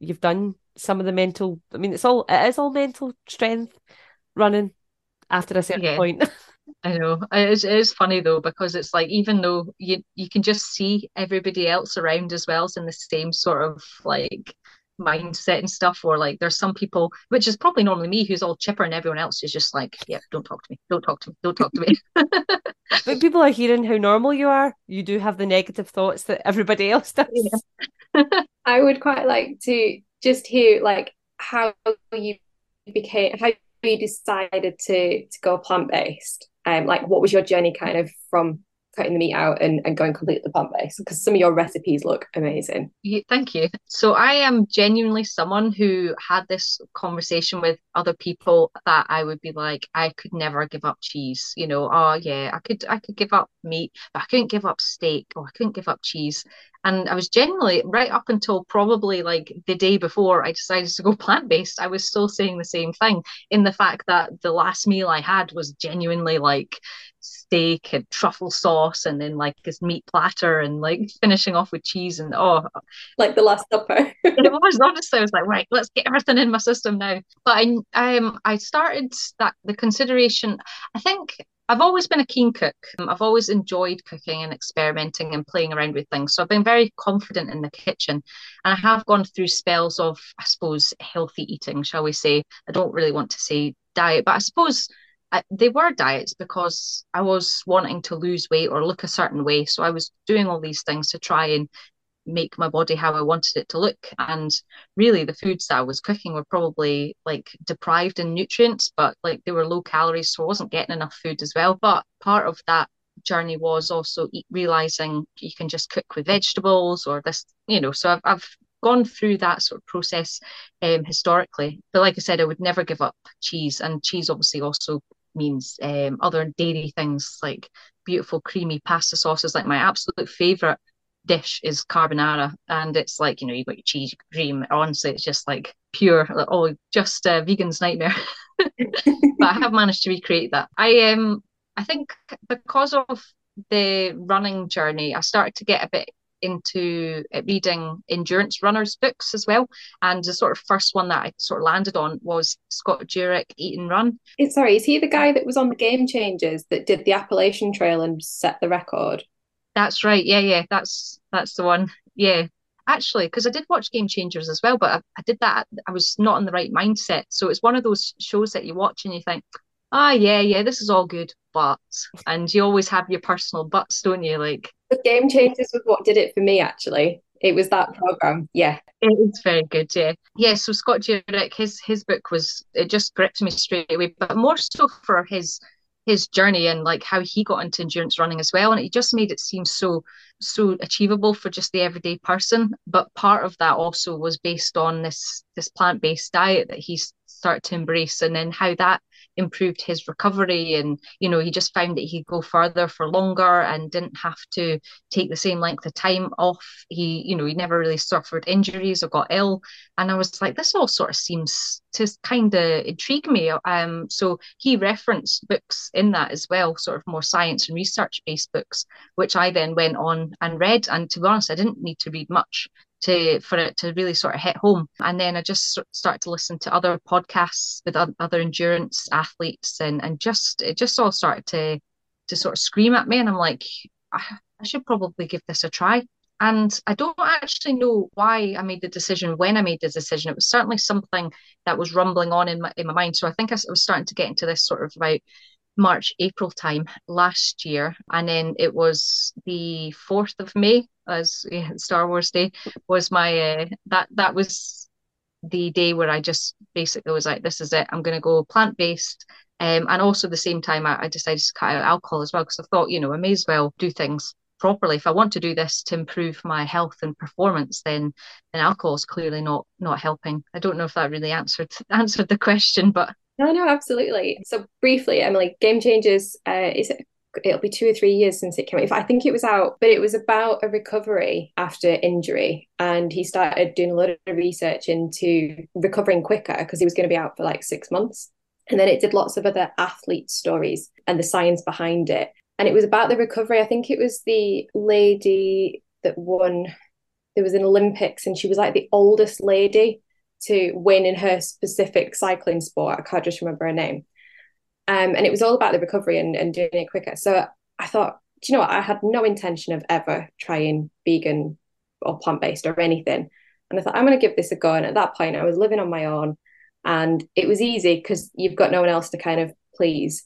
you've done some of the mental, I mean, it's all it is all mental strength running after a certain yeah. point. I know. It is, it is funny though because it's like even though you you can just see everybody else around as well is in the same sort of like mindset and stuff or like there's some people which is probably normally me who's all chipper and everyone else is just like yeah don't talk to me don't talk to me don't talk to me. But people are hearing how normal you are. You do have the negative thoughts that everybody else does. Yeah. i would quite like to just hear like how you became how you decided to to go plant-based um like what was your journey kind of from cutting the meat out and, and going completely plant-based because some of your recipes look amazing. Thank you. So i am genuinely someone who had this conversation with other people that i would be like i could never give up cheese you know oh yeah i could i could give up meat but i couldn't give up steak or i couldn't give up cheese. And I was genuinely right up until probably like the day before I decided to go plant based, I was still saying the same thing in the fact that the last meal I had was genuinely like steak and truffle sauce and then like this meat platter and like finishing off with cheese and oh like the last supper it was honestly I was like right let's get everything in my system now but I um I started that the consideration I think I've always been a keen cook. I've always enjoyed cooking and experimenting and playing around with things. So I've been very confident in the kitchen. And I have gone through spells of, I suppose, healthy eating, shall we say. I don't really want to say diet, but I suppose I, they were diets because I was wanting to lose weight or look a certain way. So I was doing all these things to try and make my body how I wanted it to look. And really, the foods that I was cooking were probably like deprived in nutrients, but like they were low calories, so I wasn't getting enough food as well. But part of that journey was also realizing you can just cook with vegetables or this, you know. So I've, I've gone through that sort of process um, historically. But like I said, I would never give up cheese, and cheese obviously also means um, other dairy things like beautiful creamy pasta sauces. Like my absolute favorite dish is carbonara, and it's like you know you've got your cheese, your cream. Honestly, it's just like pure, like, oh, just a vegan's nightmare. but I have managed to recreate that. I um, I think because of the running journey, I started to get a bit into uh, reading endurance runners books as well. And the sort of first one that I sort of landed on was Scott Jurek, Eat and Run. Sorry, is he the guy that was on the Game Changers that did the Appalachian Trail and set the record? That's right. Yeah, yeah, that's that's the one. Yeah, actually, because I did watch Game Changers as well, but I, I did that. I was not in the right mindset. So it's one of those shows that you watch and you think, ah, oh, yeah, yeah, this is all good, but, and you always have your personal buts, don't you? Like, Game Changers was what did it for me, actually. It was that program. Yeah. It's very good, yeah. Yeah, so Scott Jurek, his his book was it just gripped me straight away, but more so for his his journey and like how he got into endurance running as well. And it just made it seem so so achievable for just the everyday person. But part of that also was based on this this plant-based diet that he started to embrace and then how that improved his recovery and you know he just found that he'd go further for longer and didn't have to take the same length of time off. He you know he never really suffered injuries or got ill. And i was like this all sort of seems to kind of intrigue me. Um so he referenced books in that as well sort of more science and research based books which i then went on and read. And to be honest i didn't need to read much to for it to really sort of hit home. And then I just started to listen to other podcasts with other endurance athletes, and and just it just all started to to sort of scream at me. And I'm like, I, I should probably give this a try. And I don't actually know why I made the decision when I made the decision. It was certainly something that was rumbling on in my in my mind. So I think I was starting to get into this sort of about March, April time last year. And then it was the 4th of May, as Star Wars Day, was my, uh, that, that was the day where I just basically was like, this is it. I'm going to go plant based. Um, and also the same time, I, I decided to cut out alcohol as well because I thought, you know, I may as well do things properly. If I want to do this to improve my health and performance, then then alcohol is clearly not not helping. I don't know if that really answered answered the question, but no, no, absolutely. So briefly, Emily, Game Changers, uh, is it it'll be two or three years since it came out. I think it was out, but it was about a recovery after injury. And he started doing a lot of research into recovering quicker because he was going to be out for like six months. And then it did lots of other athlete stories and the science behind it. And it was about the recovery. I think it was the lady that won, there was an Olympics, and she was like the oldest lady to win in her specific cycling sport. I can't just remember her name. Um, and it was all about the recovery and, and doing it quicker. So I thought, do you know what? I had no intention of ever trying vegan or plant based or anything. And I thought, I'm going to give this a go. And at that point, I was living on my own and it was easy because you've got no one else to kind of please.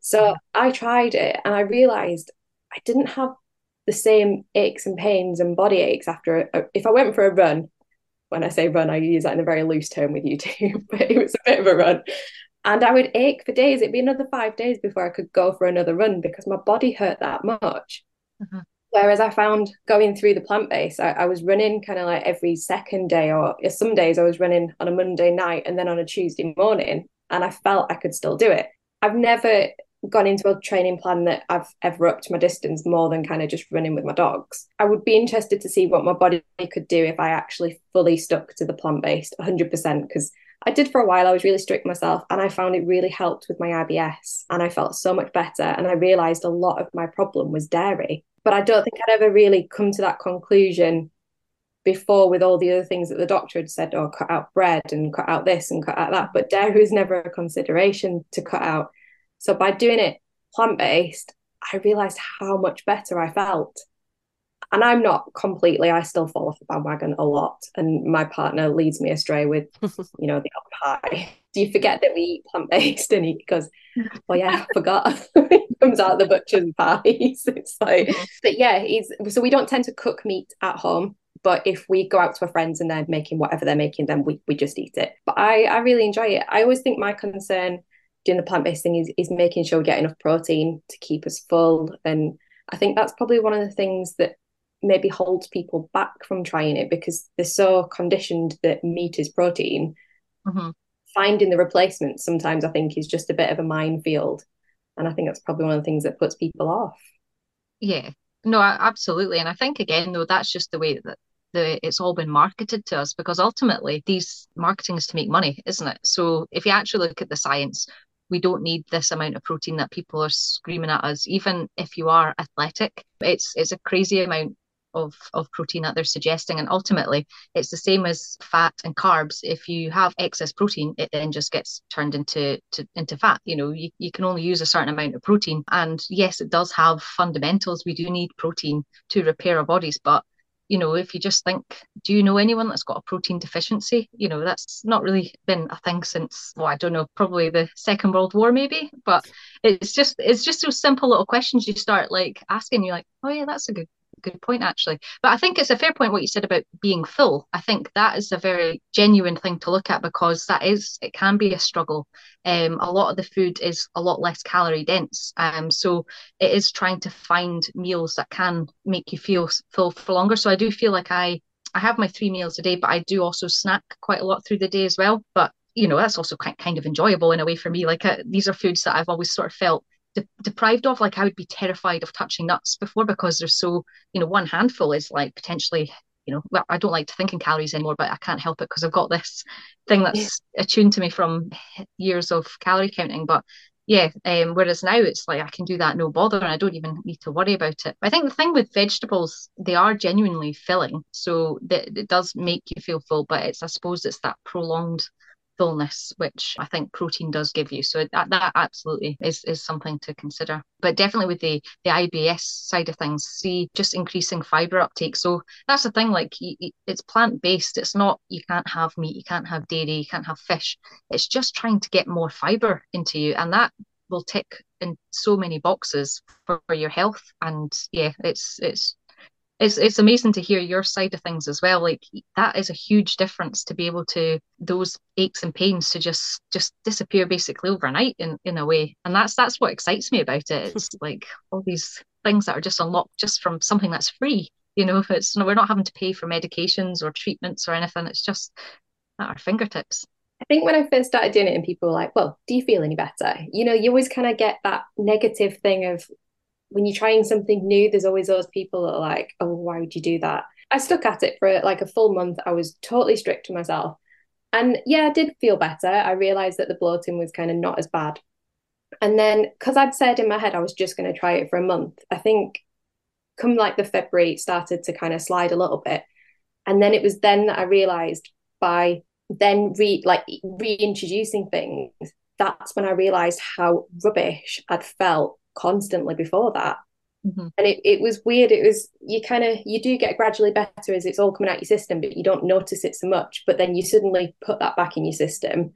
So I tried it and I realized I didn't have the same aches and pains and body aches after a, if I went for a run. When I say run, I use that in a very loose term with you too, but it was a bit of a run. And I would ache for days. It'd be another five days before I could go for another run because my body hurt that much. Mm-hmm. Whereas I found going through the plant base, I, I was running kind of like every second day, or some days I was running on a Monday night and then on a Tuesday morning, and I felt I could still do it. I've never gone into a training plan that I've ever upped my distance more than kind of just running with my dogs. I would be interested to see what my body could do if I actually fully stuck to the plant based 100% because I did for a while. I was really strict myself and I found it really helped with my IBS and I felt so much better. And I realized a lot of my problem was dairy. But I don't think I'd ever really come to that conclusion before with all the other things that the doctor had said, oh, cut out bread and cut out this and cut out that. But dairy was never a consideration to cut out. So by doing it plant based, I realized how much better I felt. And I'm not completely, I still fall off the bandwagon a lot. And my partner leads me astray with, you know, the pie. Do you forget that we eat plant based? And he goes, Well, yeah, I forgot. it comes out the butcher's pies. it's like, but yeah, he's so we don't tend to cook meat at home. But if we go out to our friends and they're making whatever they're making, then we, we just eat it. But I, I really enjoy it. I always think my concern doing the plant based thing is, is making sure we get enough protein to keep us full. And I think that's probably one of the things that maybe holds people back from trying it because they're so conditioned that meat is protein. Mm-hmm. Finding the replacement sometimes I think is just a bit of a minefield. And I think that's probably one of the things that puts people off. Yeah, no, absolutely. And I think again, though, that's just the way that the it's all been marketed to us because ultimately these marketing is to make money, isn't it? So if you actually look at the science, we don't need this amount of protein that people are screaming at us even if you are athletic. It's it's a crazy amount of of protein that they're suggesting and ultimately it's the same as fat and carbs. If you have excess protein it then just gets turned into to, into fat. You know you, you can only use a certain amount of protein. And yes it does have fundamentals. We do need protein to repair our bodies but you know, if you just think, do you know anyone that's got a protein deficiency? You know, that's not really been a thing since, well, I don't know, probably the Second World War, maybe. But it's just, it's just those simple little questions you start like asking. You're like, oh yeah, that's a good good point actually. But i think it's a fair point what you said about being full. I think that is a very genuine thing to look at because that is it can be a struggle. Um a lot of the food is a lot less calorie dense. Um so it is trying to find meals that can make you feel full for longer. So i do feel like i i have my three meals a day but i do also snack quite a lot through the day as well. But you know that's also quite kind of enjoyable in a way for me. Like uh, these are foods that i've always sort of felt de- deprived of. Like I would be terrified of touching nuts before because they're so, you know, one handful is like potentially, you know, well, I don't like to think in calories anymore, but I can't help it because I've got this thing that's yeah. attuned to me from years of calorie counting. But yeah, um, whereas now it's like I can do that no bother and I don't even need to worry about it. I think the thing with vegetables, they are genuinely filling. So that it does make you feel full, but it's I suppose it's that prolonged fullness, which I think protein does give you. So that, that absolutely is, is something to consider. But definitely with the, the IBS side of things, see just increasing fiber uptake. So that's the thing, like it's plant based. It's not, you can't have meat, you can't have dairy, you can't have fish. It's just trying to get more fiber into you. And that will tick in so many boxes for, for your health. And yeah, it's, it's it's it's amazing to hear your side of things as well. Like that is a huge difference to be able to those aches and pains to just just disappear basically overnight in in a way. And that's that's what excites me about it. It's like all these things that are just unlocked just from something that's free you know if it's no we're not having to pay for medications or treatments or anything. It's just at our fingertips. I think when I first started doing it and people were like, well, do you feel any better? You know, you always kind of get that negative thing of, when you're trying something new, there's always those people that are like, oh, why would you do that? I stuck at it for like a full month. I was totally strict to myself. And yeah, I did feel better. I realized that the bloating was kind of not as bad. And then, because I'd said in my head I was just going to try it for a month, I think come like the February, it started to kind of slide a little bit. And then it was then that I realized by then re like reintroducing things that's when I realized how rubbish I'd felt constantly before that. Mm-hmm. And it, it was weird. It was, you kind of, you do get gradually better as it's all coming out your system, but you don't notice it so much. But then you suddenly put that back in your system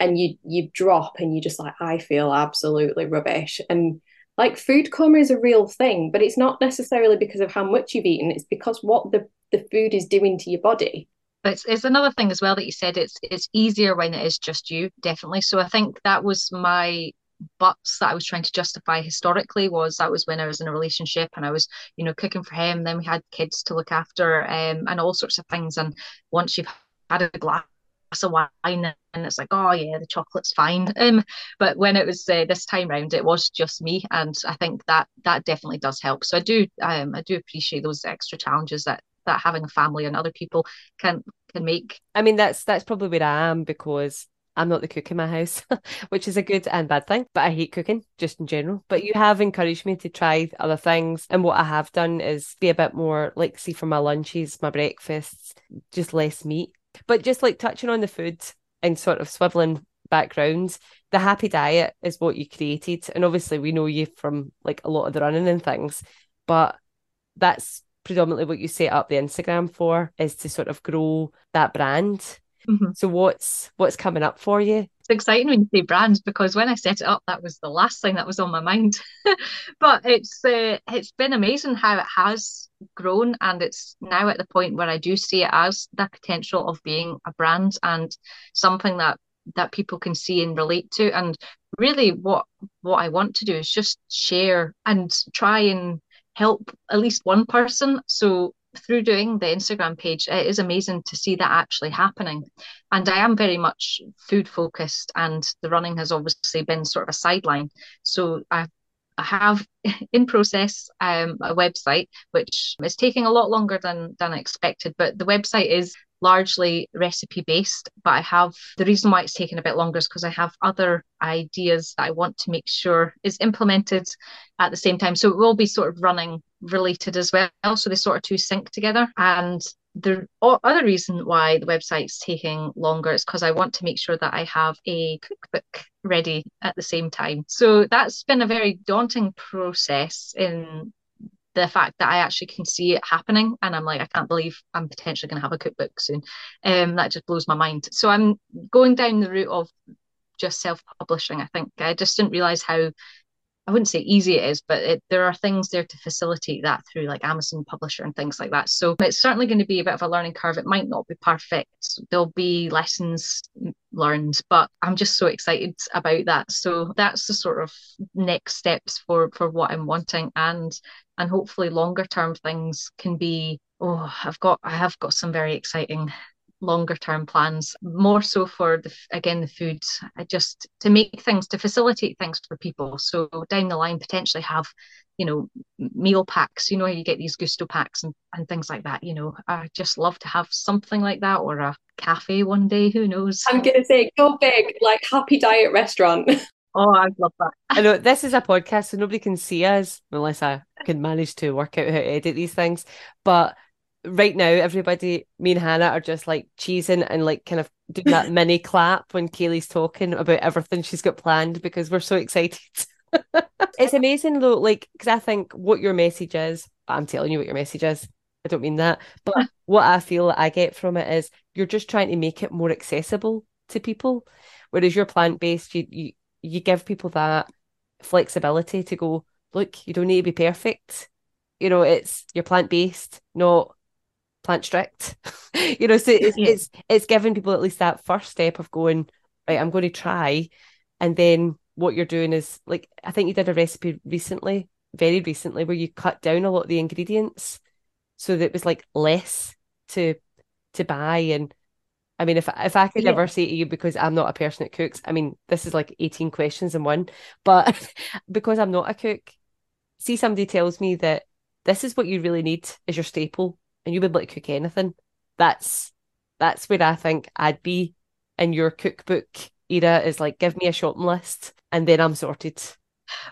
and you, you drop and you just like, I feel absolutely rubbish. And like food coma is a real thing, but it's not necessarily because of how much you've eaten. It's because what the, the food is doing to your body. It's, it's another thing as well that you said it's it's easier when it is just you, definitely. So I think that was my buts that I was trying to justify historically was that was when I was in a relationship and I was, you know, cooking for him. Then we had kids to look after um, and all sorts of things. And once you've had a glass of wine and it's like, oh yeah, the chocolate's fine. Um, but when it was uh, this time round, it was just me, and I think that that definitely does help. So I do, um, I do appreciate those extra challenges that that having a family and other people can can make. I mean, that's that's probably where I am because I'm not the cook in my house, which is a good and bad thing. But I hate cooking just in general. But you have encouraged me to try other things. And what I have done is be a bit more like, see, for my lunches, my breakfasts, just less meat. But just like touching on the food and sort of swiveling backgrounds, the happy diet is what you created. And obviously, we know you from like a lot of the running and things. But that's predominantly what you set up the Instagram for is to sort of grow that brand Mm-hmm. So what's what's coming up for you? It's exciting when you say brands because when I set it up, that was the last thing that was on my mind. but it's uh, it's been amazing how it has grown, and it's now at the point where I do see it as the potential of being a brand and something that that people can see and relate to. And really, what what I want to do is just share and try and help at least one person. So through doing the Instagram page, it is amazing to see that actually happening. And I am very much food focused, and the running has obviously been sort of a sideline. So I, I have in process um, a website, which is taking a lot longer than than I expected. But the website is largely recipe based, but I have the reason why it's taken a bit longer is because I have other ideas that I want to make sure is implemented at the same time. So it will be sort of running related as well. So they sort of two sync together. And the other reason why the website's taking longer is because I want to make sure that I have a cookbook ready at the same time. So that's been a very daunting process in the fact that I actually can see it happening and I'm like I can't believe I'm potentially going to have a cookbook soon. Um that just blows my mind. So I'm going down the route of just self-publishing I think. I just didn't realize how I wouldn't say easy it is, but it, there are things there to facilitate that through like Amazon Publisher and things like that. So it's certainly going to be a bit of a learning curve. It might not be perfect. There'll be lessons learned, but I'm just so excited about that. So that's the sort of next steps for for what I'm wanting, and and hopefully longer term things can be. Oh, I've got I have got some very exciting longer term plans more so for the again the food uh, just to make things to facilitate things for people so down the line potentially have you know meal packs you know you get these Gousto packs and, and things like that you know i just love to have something like that or a cafe one day who knows i'm gonna say go big like happy diet restaurant Oh, I love that. I know this is a podcast, so nobody can see us unless I can manage to work out how to edit these things. But right now, everybody, me and Hannah are just like cheesing and like kind of doing that mini clap when Kayleigh's talking about everything she's got planned because we're so excited. it's amazing though, like, because I think what your message is, I'm telling you what your message is. I don't mean that, but what I feel I get from it is you're just trying to make it more accessible to people. Whereas you're plant based, you, you you give people that flexibility to go, look, you don't need to be perfect. You know, it's you're plant based, not plant strict. you know, so it's, yeah. it's it's giving people at least that first step of going, right, I'm going to try. And then what you're doing is like I think you did a recipe recently, very recently, where you cut down a lot of the ingredients so that it was like less to to buy and I mean, if if I could yeah. ever say to you, because I'm not a person that cooks, I mean, this is like 18 questions in one, but because I'm not a cook, see somebody tells me that this is what you really need is your staple and be able to cook anything. That's that's where I think I'd be in your cookbook era is like give me a shopping list and then I'm sorted.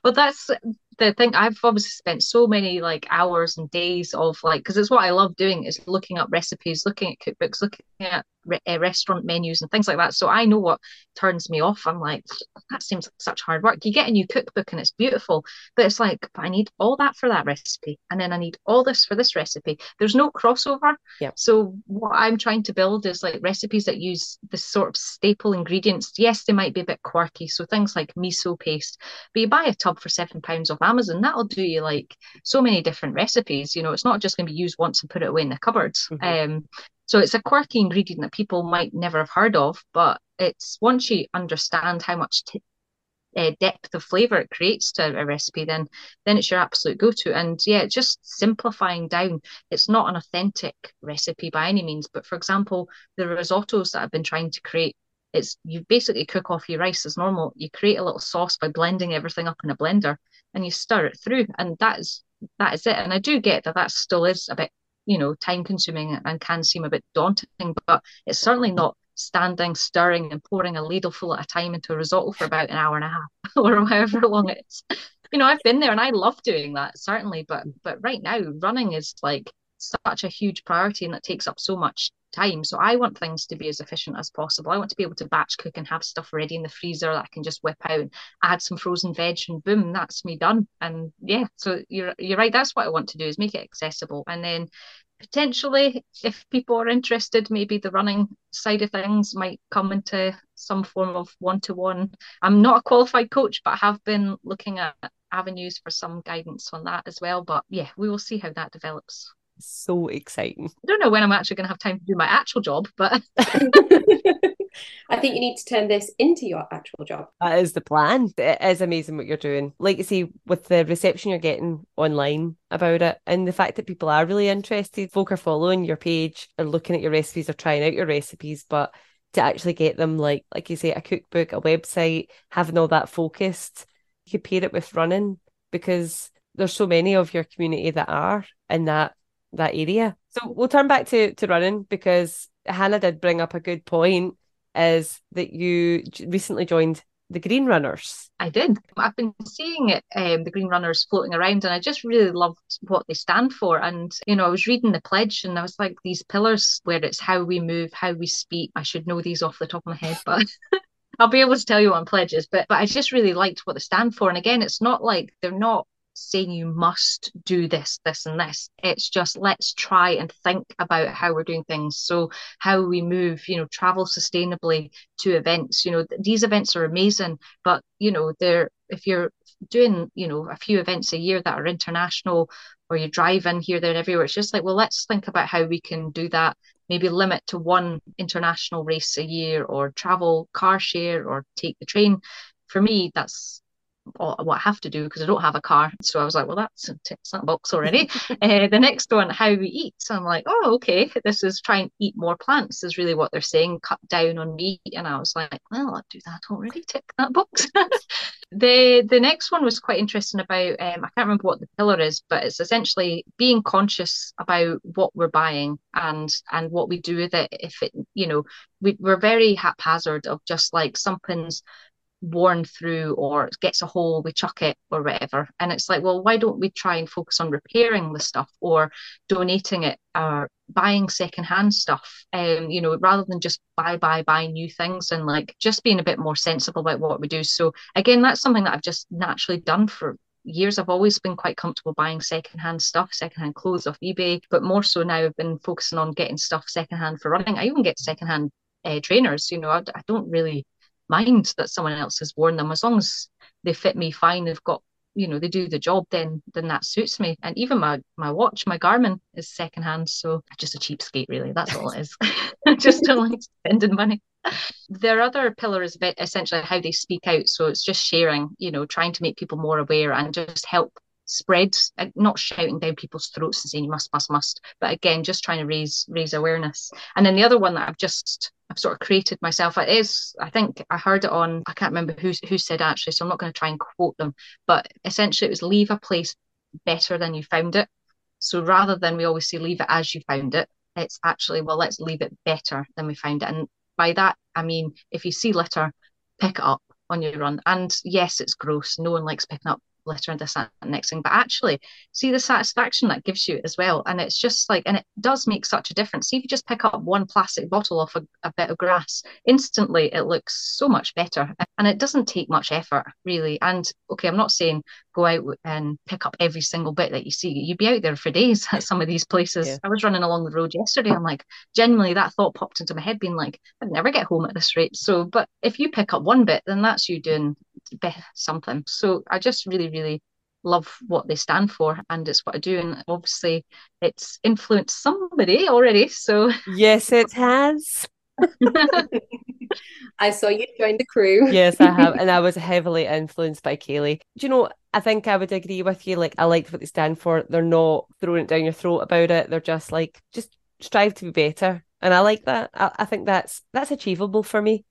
Well, that's the thing I've obviously spent so many like hours and days of like because it's what I love doing is looking up recipes, looking at cookbooks, looking at re- uh, restaurant menus and things like that. So I know what turns me off. I'm like, that seems like such hard work. You get a new cookbook and it's beautiful, but it's like, but I need all that for that recipe, and then I need all this for this recipe. There's no crossover. Yeah. So what I'm trying to build is like recipes that use the sort of staple ingredients. Yes, they might be a bit quirky. So things like miso paste, but you buy a tub for seven pounds off Amazon, that'll do you like so many different recipes. You know, it's not just going to be used once and put it away in the cupboards. Mm-hmm. Um, so it's a quirky ingredient that people might never have heard of, but it's once you understand how much t- uh, depth of flavor it creates to a recipe, then then it's your absolute go-to. And yeah, just simplifying down. It's not an authentic recipe by any means, but for example, the risottos that I've been trying to create, it's you basically cook off your rice as normal. You create a little sauce by blending everything up in a blender, and you stir it through, and that is that is it. And I do get that that still is a bit you know time consuming and can seem a bit daunting but it's certainly not standing stirring and pouring a ladle full at a time into a risotto for about an hour and a half or however long it is you know i've been there and i love doing that certainly but but right now running is like such a huge priority and it takes up so much time. So I want things to be as efficient as possible. I want to be able to batch cook and have stuff ready in the freezer that I can just whip out and add some frozen veg and boom, that's me done. And yeah, so you're you're right. That's what I want to do is make it accessible. And then potentially if people are interested maybe the running side of things might come into some form of one-to-one i'm not a qualified coach but i have been looking at avenues for some guidance on that as well but yeah we will see how that develops so exciting i don't know when i'm actually going to have time to do my actual job but I think you need to turn this into your actual job. That is the plan. It is amazing what you're doing. Like you see, with the reception you're getting online about it, and the fact that people are really interested, folk are following your page and looking at your recipes or trying out your recipes, but to actually get them like like you say, a cookbook, a website, having all that focused, you could pair it with running because there's so many of your community that are in that that area. So we'll turn back to to running because Hannah did bring up a good point is that you recently joined the Green Runners. I did. I've been seeing um, the Green Runners floating around, and I just really loved what they stand for. And you know, I was reading the pledge, and I was like, these pillars where it's how we move, how we speak. I should know these off the top of my head, but. I'll be able to tell you on pledges, but but I just really liked what they stand for. And again, it's not like they're not saying you must do this, this, and this. It's just let's try and think about how we're doing things. So, how we move, you know, travel sustainably to events. You know, these events are amazing, but, you know, they're, if you're doing, you know, a few events a year that are international or you drive in here, there, and everywhere, it's just like, well, let's think about how we can do that maybe limit to one international race a year or travel car share or take the train for me that's what I have to do because I don't have a car. So I was like, well, that's ticks that box already. uh, the next one, how we eat. So I'm like, oh, okay, this is try and eat more plants is really what they're saying. Cut down on meat, and I was like, well, I'll do that already. Tick that box. the the next one was quite interesting about. Um, I can't remember what the pillar is, but it's essentially being conscious about what we're buying and and what we do with it. If it, you know, we, we're very haphazard of just like something's worn through or gets a hole, we chuck it or whatever. And it's like, well, why don't we try and focus on repairing the stuff or donating it or buying secondhand stuff? Um, you know, rather than just buy, buy, buy new things and like just being a bit more sensible about what we do. So again, that's something that I've just naturally done for years I've always been quite comfortable buying secondhand stuff, secondhand clothes off eBay, but more so now I've been focusing on getting stuff secondhand for running. I even get secondhand uh, trainers. You know, I, I, don't really mind that someone else has worn them. As long as they fit me fine they've got you know they do the job then then that suits me. And even my my watch my garmin is secondhand so just a cheapskate really. That's all it is. Just like spending money. Their other pillar is essentially how they speak out. So it's just sharing you know trying to make people more aware and just help spread uh, not shouting down people's throats and saying you must must must but again just trying to raise raise awareness and then the other one that i've just I've sort of created myself. It is, I think I heard it on, I can't remember who, who said actually, so I'm not going to try and quote them, but essentially it was leave a place better than you found it. So rather than we always say leave it as you found it, it's actually, well, let's leave it better than we found it. And by that, I mean, if you see litter, pick it up on your run. And yes, it's gross. No one likes picking up litter and this and next thing. But actually see the satisfaction that gives you as well. And it's just like and it does make such a difference. See if you just pick up one plastic bottle off a, a bit of grass instantly it looks so much better. And it doesn't take much effort really. And okay i'm not saying go out and pick up every single bit that you see. You'd be out there for days at some of these places. Yeah. i was running along the road yesterday. I'm like genuinely that thought popped into my head being like i'd never get home at this rate. So but if you pick up one bit then that's you doing something so i just really really love what they stand for and it's what I do and obviously it's influenced somebody already so yes it has I saw you join the crew. yes, I have. And I was heavily influenced by Kayleigh. Do you know, I think I would agree with you. Like, I liked what they stand for. They're not throwing it down your throat about it. They're just like, just strive to be better. And I like that. I, I think that's that's achievable for me.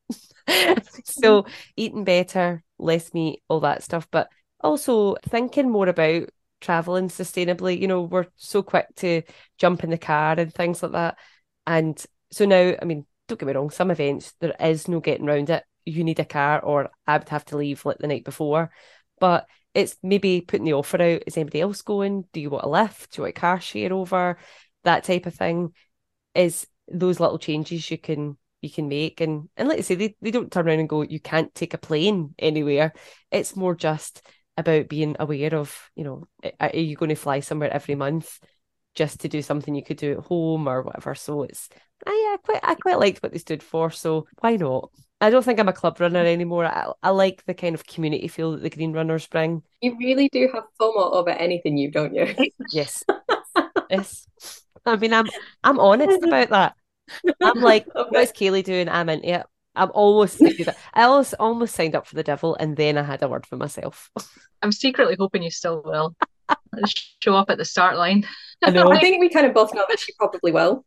so eating better, less meat, all that stuff. But also thinking more about traveling sustainably. You know, we're so quick to jump in the car and things like that. And so now, I mean, don't get me wrong, some events there is no getting around it. You need a car, or I would have to leave like the night before. But it's maybe putting the offer out. Is anybody else going? Do you want a lift? Do you want a car share over? That type of thing is those little changes you can you can make. And and like I say, they, they don't turn around and go, you can't take a plane anywhere. It's more just about being aware of, you know, are you going to fly somewhere every month? just to do something you could do at home or whatever. So it's I, I quite I quite liked what they stood for. So why not? I don't think I'm a club runner anymore. I, I like the kind of community feel that the green runners bring. You really do have FOMO over anything you, don't you? yes. yes. I mean I'm I'm honest about that. I'm like, okay. what's Kayleigh doing? I'm into it. I'm almost I almost almost signed up for the devil and then I had a word for myself. I'm secretly hoping you still will show up at the start line. I know. I think we kind of both know that she probably will.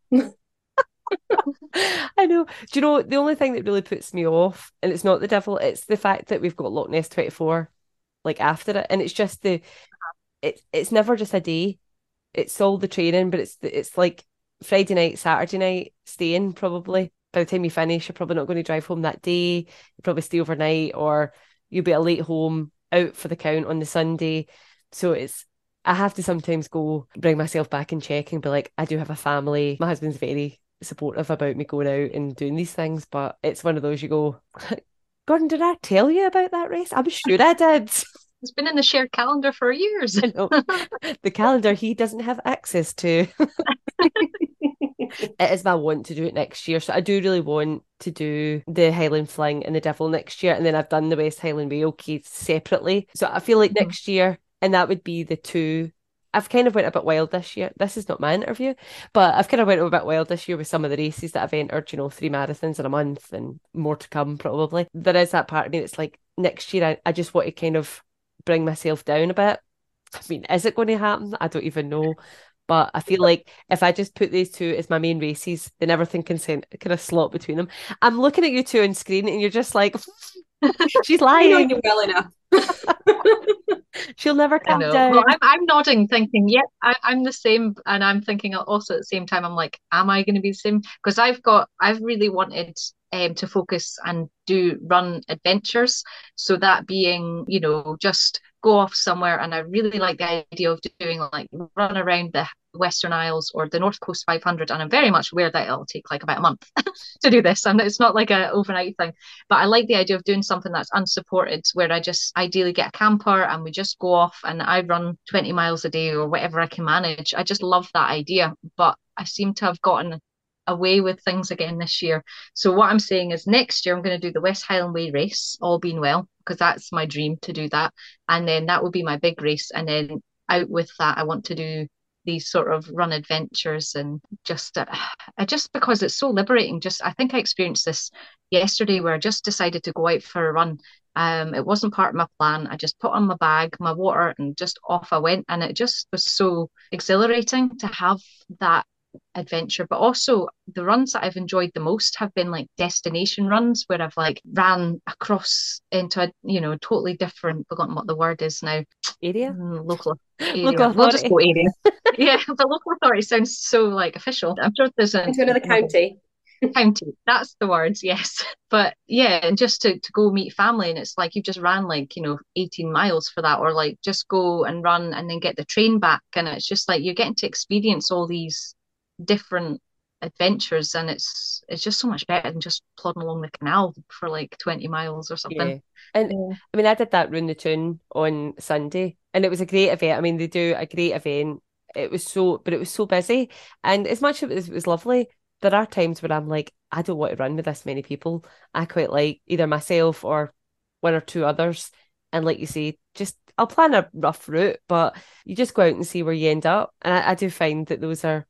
I know. Do you know the only thing that really puts me off, and it's not the devil, it's the fact that we've got Loch Ness 24 like after it. And it's just the it, it's never just a day. It's all the training, but it's it's like Friday night, Saturday night, staying probably. By the time you finish, you're probably not going to drive home that day. You probably stay overnight or you'll be a late home out for the count on the Sunday. So it's I have to sometimes go bring myself back in check and be like, I do have a family. My husband's very supportive about me going out and doing these things, but it's one of those you go, Gordon, did I tell you about that race? I'm sure I did. It's been in the shared calendar for years. I know. the calendar he doesn't have access to. it is my want to do it next year. So I do really want to do the Highland Fling and the Devil next year. And then I've done the West Highland Way separately. So I feel like mm-hmm. next year and that would be the two. I've kind of went a bit wild this year. This is not my interview, but I've kind of went a bit wild this year with some of the races that I've entered. You know, three marathons in a month and more to come probably. There is that part of me that's like next year. I, I just want to kind of bring myself down a bit. I mean, is it going to happen? I don't even know. But I feel like if I just put these two as my main races, then everything can kind of slot between them. I'm looking at you two on screen, and you're just like, she's lying. You well enough. She'll never come down. Well, I'm, I'm nodding, thinking, yeah, I, am the same, and I'm thinking also at the same time, I'm like, am I going to be the same? Because I've got, I've really wanted um, to focus and do run adventures. So that being, you know, just go off somewhere. And I really like the idea of doing like run around the Western Isles or the North Coast 500. And I'm very much aware that it'll take like about a month to do this. And it's not like an overnight thing. But I like the idea of doing something that's unsupported where I just ideally get a camper and we just go off and I run 20 miles a day or whatever I can manage. I just love that idea. But I seem to have gotten away with things again this year. So what I'm saying is next year I'm going to do the West Highland Way race, all being well, because that's my dream to do that. And then that will be my big race. And then out with that, I want to do these sort of run adventures and just uh, just because it's so liberating just i think i experienced this yesterday where i just decided to go out for a run um it wasn't part of my plan i just put on my bag my water and just off i went and it just was so exhilarating to have that adventure but also the runs that i've enjoyed the most have been like destination runs where i've like ran across into a you know totally different forgotten what the word is now area mm, local area. local we'll just go area yeah the local authority sounds so like official i'm sure there's a, into another county county. That's the words, yes. But yeah, and just to, to go meet family, and it's like you've just ran like, you know, 18 miles for that, or like just go and run and then get the train back. And it's just like you're getting to experience all these different adventures and it's it's just so much better than just plodding along the canal for like 20 miles or something. Yeah. And Yeah. I mean, I did that run the tune on Sunday, and it was a great event. I mean, they do a great event. It was so, but it was so busy, and as much as it was lovely, there are times where I'm like, I don't want to run with this many people. I quite like either myself or one or two others, and like you say, just I'll plan a rough route, but you just go out and see where you end up, and I, I do find that those are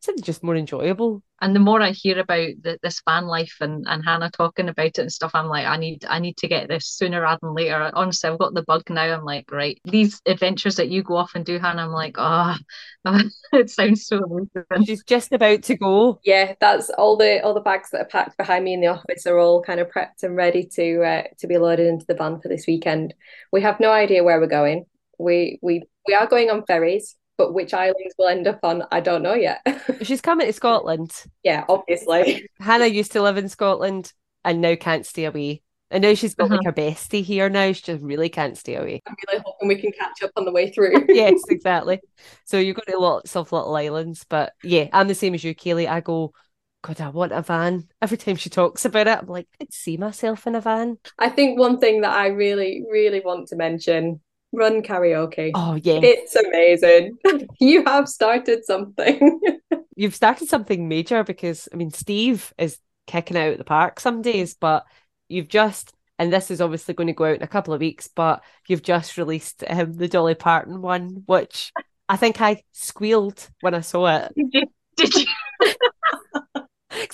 sort of just more enjoyable. And the more I hear about the, this van life and, and Hannah talking about it and stuff, I'm like, I need I need to get this sooner rather than later. Honestly, I've got the bug now. I'm like, right, these adventures that you go off and do, Hannah, I'm like, oh, it sounds so amazing. She's just about to go. Yeah, that's all the all the bags that are packed behind me in the office are all kind of prepped and ready to uh, to be loaded into the van for this weekend. We have no idea where we're going. We we we are going on ferries, but which islands we'll end up on, I don't know yet. She's coming to Scotland. yeah, obviously. Hannah used to live in Scotland and now can't stay away. And now she's got Uh-huh. like her bestie here now. She just really can't stay away. I'm really hoping we can catch up on the way through. yes, exactly. So you've got lots of little islands. But yeah, I'm the same as you, Kayleigh. I go, God, I want a van. Every time she talks about it, I'm like, I'd see myself in a van. I think one thing that I really, really want to mention run karaoke. Oh, yeah. It's amazing. you have started something. You've started something major because, I mean, Steve is kicking out the park some days, but you've just, and this is obviously going to go out in a couple of weeks, but you've just released um, the Dolly Parton one, which I think I squealed when I saw it. Did you? Did you?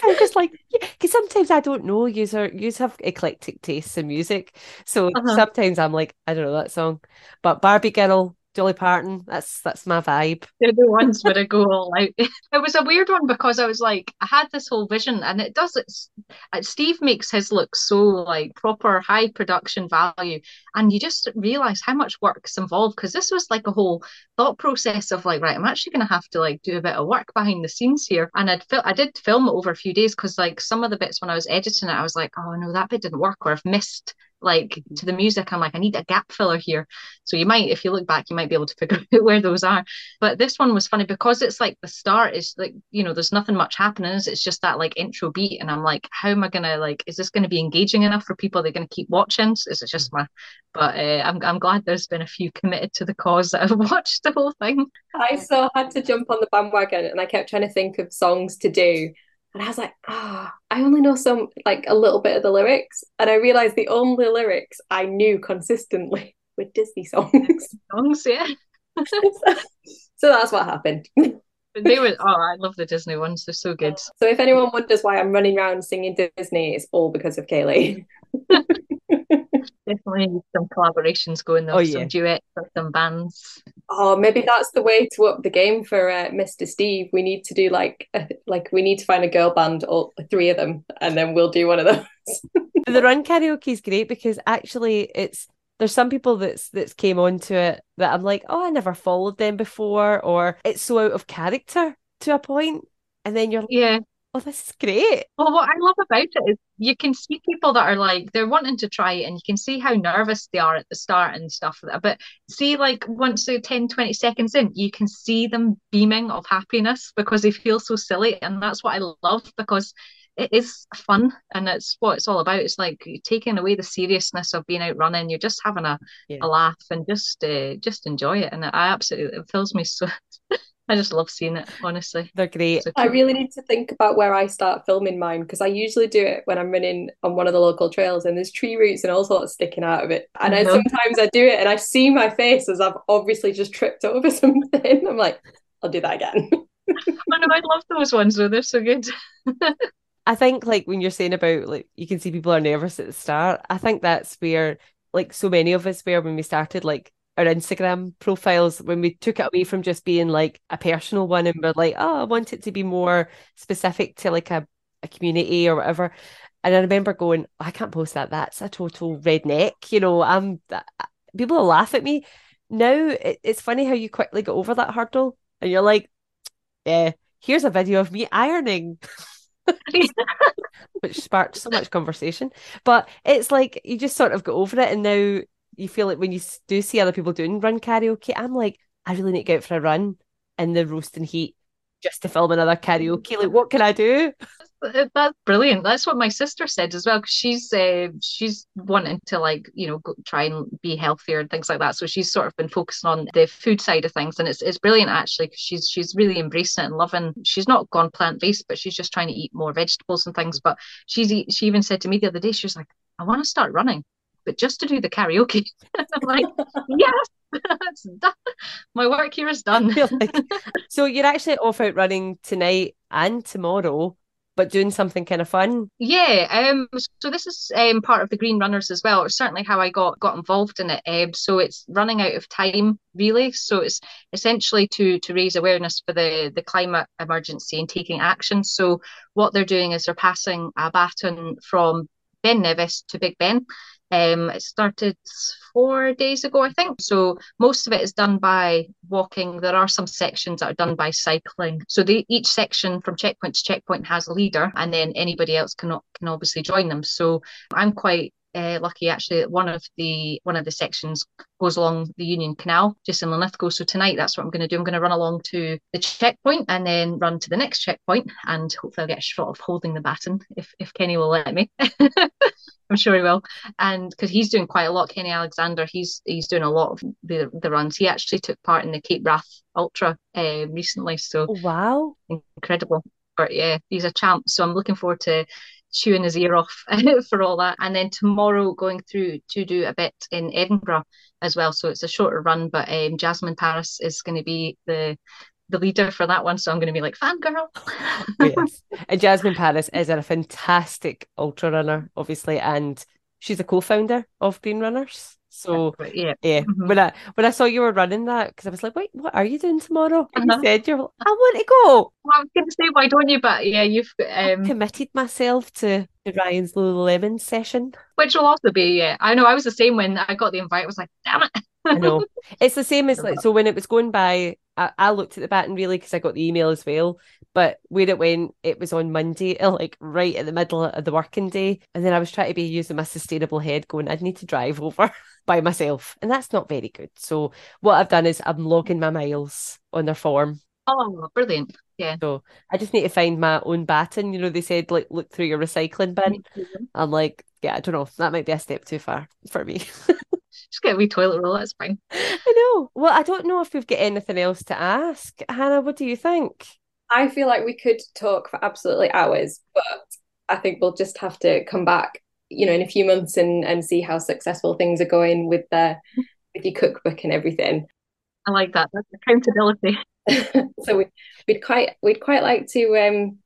I'm just like, because sometimes I don't know. Yous are yous have eclectic tastes in music, so Uh-huh. sometimes I'm like, I don't know that song, but Barbie Girl, Dolly Parton, that's that's my vibe. They're the ones where I go all out. It was a weird one because I was like, I had this whole vision, and it does. It's uh, Steve makes his look so like proper high production value, and you just realize how much work's involved because this was like a whole thought process of like, right, I'm actually gonna have to like do a bit of work behind the scenes here, and I'd fil- I did film it over a few days because like some of the bits when I was editing it, I was like, oh no, that bit didn't work, or I've missed like to the music. I'm like, I need a gap filler here. So you might, if you look back, you might be able to figure out where those are. But this one was funny because it's like the start is like, you know, there's nothing much happening. It's just that like intro beat. And I'm like, how am I gonna like, is this gonna be engaging enough for people? They're gonna keep watching? Is it just my but uh, I'm I'm glad there's been a few committed to the cause that have watched the whole thing. I so had to jump on the bandwagon and I kept trying to think of songs to do. And I was like, ah, I only know some, like a little bit of the lyrics. And I realized the only lyrics I knew consistently were Disney songs. Songs, yeah. so that's what happened. They were oh, I love the Disney ones. They're so good. So if anyone wonders why I'm running around singing Disney, it's all because of Kayleigh. Definitely some collaborations going though, Oh, some duets or some bands. Oh, maybe that's the way to up the game for uh, Mr. Steve. We need to do like a, like we need to find a girl band, all three of them, and then we'll do one of those. the run karaoke is great because actually it's there's some people that's that's came onto it that I'm like, oh, I never followed them before, or it's so out of character to a point, and then you're like, Yeah. Oh, this is great. Well, what I love about it is you can see people that are like they're wanting to try it and you can see how nervous they are at the start and stuff. But see, like once they're 10, 20 seconds in, you can see them beaming of happiness because they feel so silly. And that's what I love because it is fun and it's what it's all about. It's like taking away the seriousness of being out running. You're just having a, Yeah. a laugh and just uh, just enjoy it. And I absolutely it fills me so I just love seeing it, honestly. They're great. So I really need to think about where I start filming mine because I usually do it when I'm running on one of the local trails and there's tree roots and all sorts sticking out of it. And I Mhm. sometimes I do it and I see my face as I've obviously just tripped over something. I'm like, I'll do that again. Oh no, I love those ones though. They're so good. I think like when you're saying about like you can see people are nervous at the start, I think that's where like so many of us were when we started like our Instagram profiles when we took it away from just being like a personal one and we're like, oh, I want it to be more specific to like a, a community or whatever. And I remember going, I can't post that. That's a total redneck. You know, I'm uh, people will laugh at me. Now it, it's funny how you quickly get over that hurdle and you're like, yeah, here's a video of me ironing. which sparked so much conversation. But it's like you just sort of go over it, and now you feel like when you do see other people doing run karaoke, I'm like, I really need to get out for a run in the roasting heat just to film another karaoke. Like, what can I do? That's brilliant. That's what my sister said as well. Because she's uh, she's wanting to like you know go, try and be healthier and things like that. So she's sort of been focusing on the food side of things, and it's it's brilliant actually. Because she's she's really embracing it and loving. She's not gone plant based, but she's just trying to eat more vegetables and things. But she's she even said to me the other day, she was like, I want to start running, but just to do the karaoke. I'm like, yes, that's done. My work here is done. like, so you're actually off out running tonight and tomorrow, but doing something kind of fun. Yeah. Um. So this is um part of the Green Runners as well. It's certainly how I got got involved in it. Um. So it's running out of time really. So it's essentially to to raise awareness for the the climate emergency and taking action. So what they're doing is they're passing a baton from Ben Nevis to Big Ben. Um, it started four days ago, I think. So most of it is done by walking. There are some sections that are done by cycling. So the, each section from checkpoint to checkpoint has a leader, and then anybody else can can obviously join them. So I'm quite uh, lucky actually that one of the one of the sections goes along the Union Canal just in Linlithgow. So tonight that's what I'm going to do. I'm going to run along to the checkpoint and then run to the next checkpoint and hopefully I'll get a shot of holding the baton if if Kenny will let me. I'm sure he will. And because he's doing quite a lot, Kenny Alexander, he's he's doing a lot of the the runs. He actually took part in the Cape Wrath Ultra uh, recently. So wow, incredible. But yeah, he's a champ. So I'm looking forward to chewing his ear off for all that. And then tomorrow going through to do a bit in Edinburgh as well. So it's a shorter run, but um, Jasmin Paris is going to be the the leader for that one. So I'm going to be like fangirl. yes. And Jasmin Paris is a fantastic ultra runner, obviously, and she's a co-founder of Green Runners. So yeah, yeah. Mm-hmm. When I when I saw you were running that, because I was like, wait, what are you doing tomorrow? And uh-huh. you said you're, I want to go. Well, I was going to say, why don't you? But yeah, you've um... committed myself to Ryan's Lululemon session, which will also be yeah. I know I was the same when I got the invite. I was like, damn it. I know it's the same as like so when it was going by I, I looked at the baton really because I got the email as well. But where it went, it was on Monday, like right at the middle of the working day. And then I was trying to be using my sustainable head, going, I'd need to drive over by myself. And that's not very good. So what I've done is I'm logging my miles on their form. Oh, brilliant. Yeah. So I just need to find my own baton. You know, they said like look through your recycling bin. Mm-hmm. I'm like, yeah, I don't know. That might be a step too far for me. Just get a wee toilet roll, that's fine. I know. Well, I don't know if we've got anything else to ask. Hannah, what do you think? I feel like we could talk for absolutely hours, but I think we'll just have to come back, you know, in a few months and and see how successful things are going with the with your cookbook and everything. I like that. That's accountability. so we, we'd quite we'd quite like to um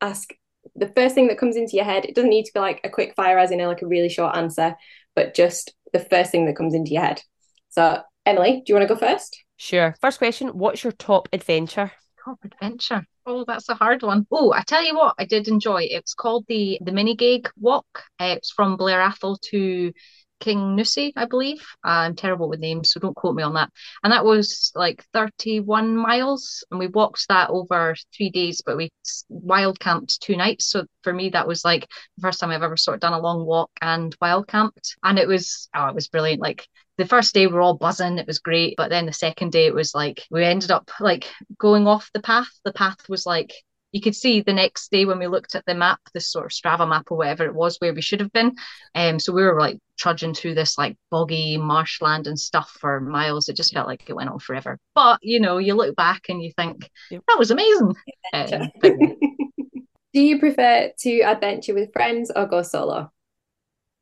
ask the first thing that comes into your head. It doesn't need to be like a quick fire, as in like a really short answer, but just the first thing that comes into your head. So, Emily, do you want to go first? Sure. First question What's your top adventure? Top adventure. Oh, that's a hard one. Oh, I tell you what, I did enjoy. It's called the the Minigaig Walk. Uh, it's from Blair Atholl to Kingussie, I believe. I'm terrible with names, so don't quote me on that. And that was like 31 miles, and we walked that over three days, but we wild camped two nights. So for me, that was like the first time I've ever sort of done a long walk and wild camped, and it was oh, it was brilliant. Like the first day we're all buzzing it was great but then the second day it was like we ended up like going off the path the path was like you could see the next day when we looked at the map, this sort of Strava map or whatever it was, where we should have been. Um, so we were like trudging through this like boggy marshland and stuff for miles. It just felt like it went on forever. But you know, you look back and you think that was amazing. Um, Do you prefer to adventure with friends or go solo?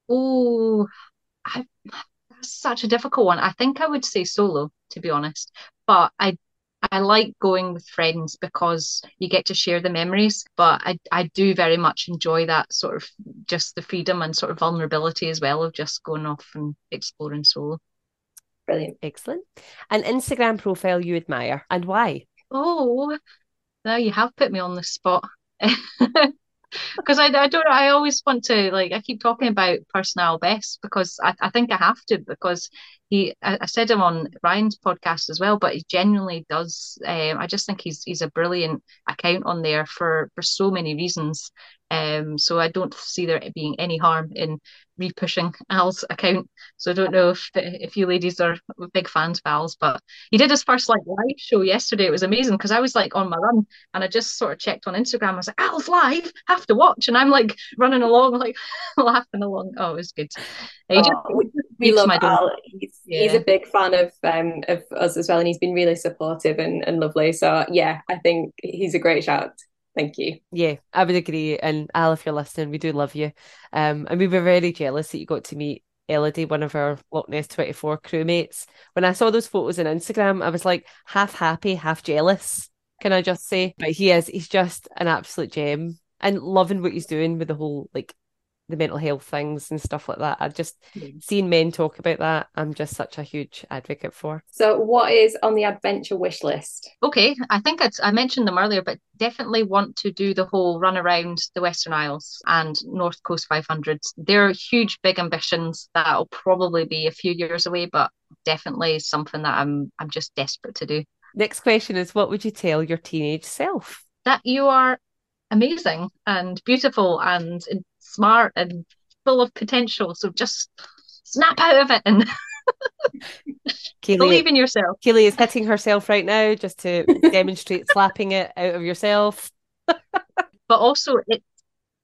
Oh, that's such a difficult one. I think I would say solo, to be honest. But I I like going with friends because you get to share the memories, but I, I do very much enjoy that sort of just the freedom and sort of vulnerability as well of just going off and exploring solo. Brilliant. Excellent. An Instagram profile you admire and why? Oh, now you have put me on the spot. because I, I don't I always want to like I keep talking about personnel best because I, I think I have to because he I, I said him on Ryan's podcast as well but he genuinely does um, I just think he's he's a brilliant account on there for for so many reasons um so I don't see there being any harm in repushing Al's account. So I don't know if if you ladies are big fans of Al's, but he did his first like live show yesterday. It was amazing because I was like on my run and I just sort of checked on Instagram. I was like, Al's live, have to watch, and I'm like running along, like laughing along. Oh, it was good. He oh, just, we love Al. He's, yeah. he's a big fan of um of us as well, and he's been really supportive and, and lovely. So yeah, I think he's a great shout. Thank you. Yeah, I would agree. And Al, if you're listening, we do love you. Um, and we were very jealous that you got to meet Elodie, one of our Loch Ness 24 crewmates. When I saw those photos on Instagram, I was like half happy, half jealous, can I just say? But he is, he's just an absolute gem and loving what he's doing with the whole like the mental health things and stuff like that. I've just seen men talk about that. I'm just such a huge advocate for. So, what is on the adventure wish list? Okay, I think it's, I mentioned them earlier, but definitely want to do the whole run around the Western Isles and North Coast 500s. They're huge, big ambitions that'll probably be a few years away, but definitely something that I'm I'm just desperate to do. Next question is, what would you tell your teenage self? That you are amazing and beautiful and smart and full of potential. So just snap out of it and Kayleigh, believe in yourself. Kayleigh is hitting herself right now just to demonstrate slapping it out of yourself. but also it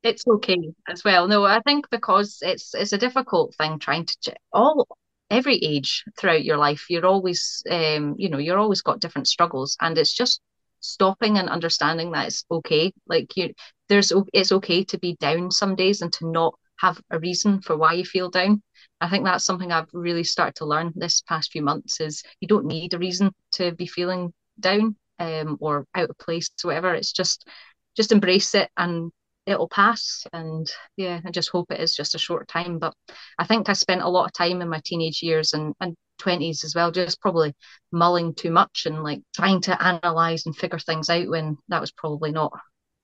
it's okay as well. No, I think because it's it's a difficult thing trying to all every age throughout your life. You're always um, you know, you're always got different struggles and it's just stopping and understanding that it's okay. Like you there's it's okay to be down some days and to not have a reason for why you feel down. I think that's something I've really started to learn this past few months is you don't need a reason to be feeling down um, or out of place or whatever. It's just just embrace it and it'll pass. And yeah, I just hope it is just a short time. But I think I spent a lot of time in my teenage years and, and 20s as well, just probably mulling too much and like trying to analyze and figure things out when that was probably not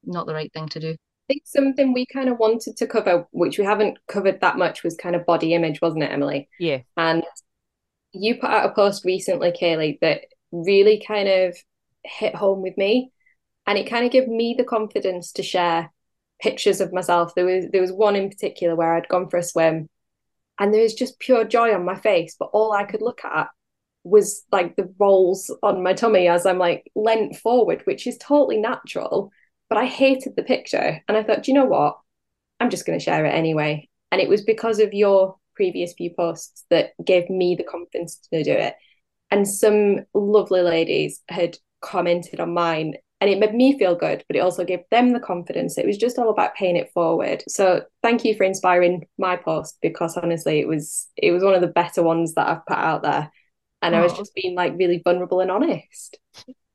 not the right thing to do. I think something we kind of wanted to cover, which we haven't covered that much, was kind of body image, wasn't it, Emily? Yeah. And you put out a post recently, Kayleigh, that really kind of hit home with me. And it kind of gave me the confidence to share pictures of myself. There was there was one in particular where I'd gone for a swim and there was just pure joy on my face, but all I could look at was like the rolls on my tummy as I'm like leant forward, which is totally natural. But I hated the picture. And I thought, do you know what? I'm just going to share it anyway. And it was because of your previous few posts that gave me the confidence to do it. And some lovely ladies had commented on mine and it made me feel good, but it also gave them the confidence. It was just all about paying it forward. So thank you for inspiring my post because honestly, it was it was one of the better ones that I've put out there, and oh. I was just being like really vulnerable and honest.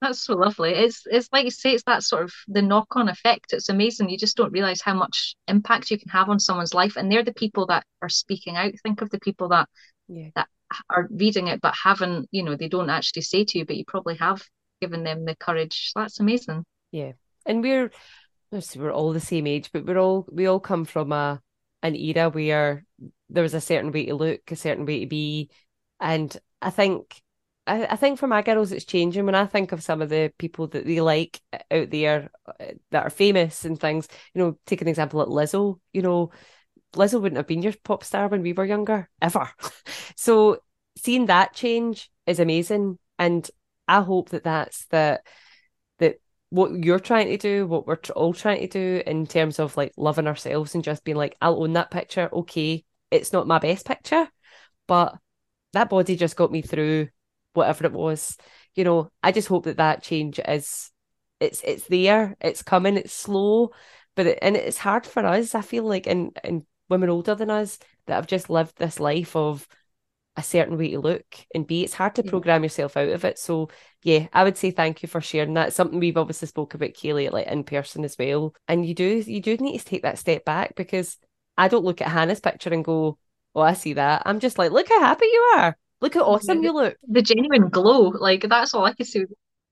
That's so lovely. It's it's like you say, it's that sort of the knock on effect. It's amazing. You just don't realize how much impact you can have on someone's life, and they're the people that are speaking out. Think of the people that yeah. that are reading it but haven't, you know, they don't actually say to you, but you probably have given them the courage. That's amazing. Yeah, and we're we're all the same age, but we're all we all come from a an era where there was a certain way to look, a certain way to be, and I think I, I think for my girls it's changing. When I think of some of the people that they like out there uh, that are famous and things, you know, take an example like Lizzo. You know, Lizzo wouldn't have been your pop star when we were younger ever. so seeing that change is amazing, and I hope that that's that that what you're trying to do, what we're all trying to do in terms of like loving ourselves and just being like, I'll own that picture. Okay, it's not my best picture, but that body just got me through whatever it was. You know, I just hope that that change is it's it's there, it's coming, it's slow, but it, and it's hard for us. I feel like and and women older than us that have just lived this life of a certain way to look and be. It's hard to program yourself out of it. So yeah, I would say thank you for sharing that. something we've obviously spoke about Kayleigh like in person as well. And you do you do need to take that step back because I don't look at Hannah's picture and go, Oh, I see that. I'm just like, look how happy you are. Look how awesome you look. The genuine glow. Like that's all I can see.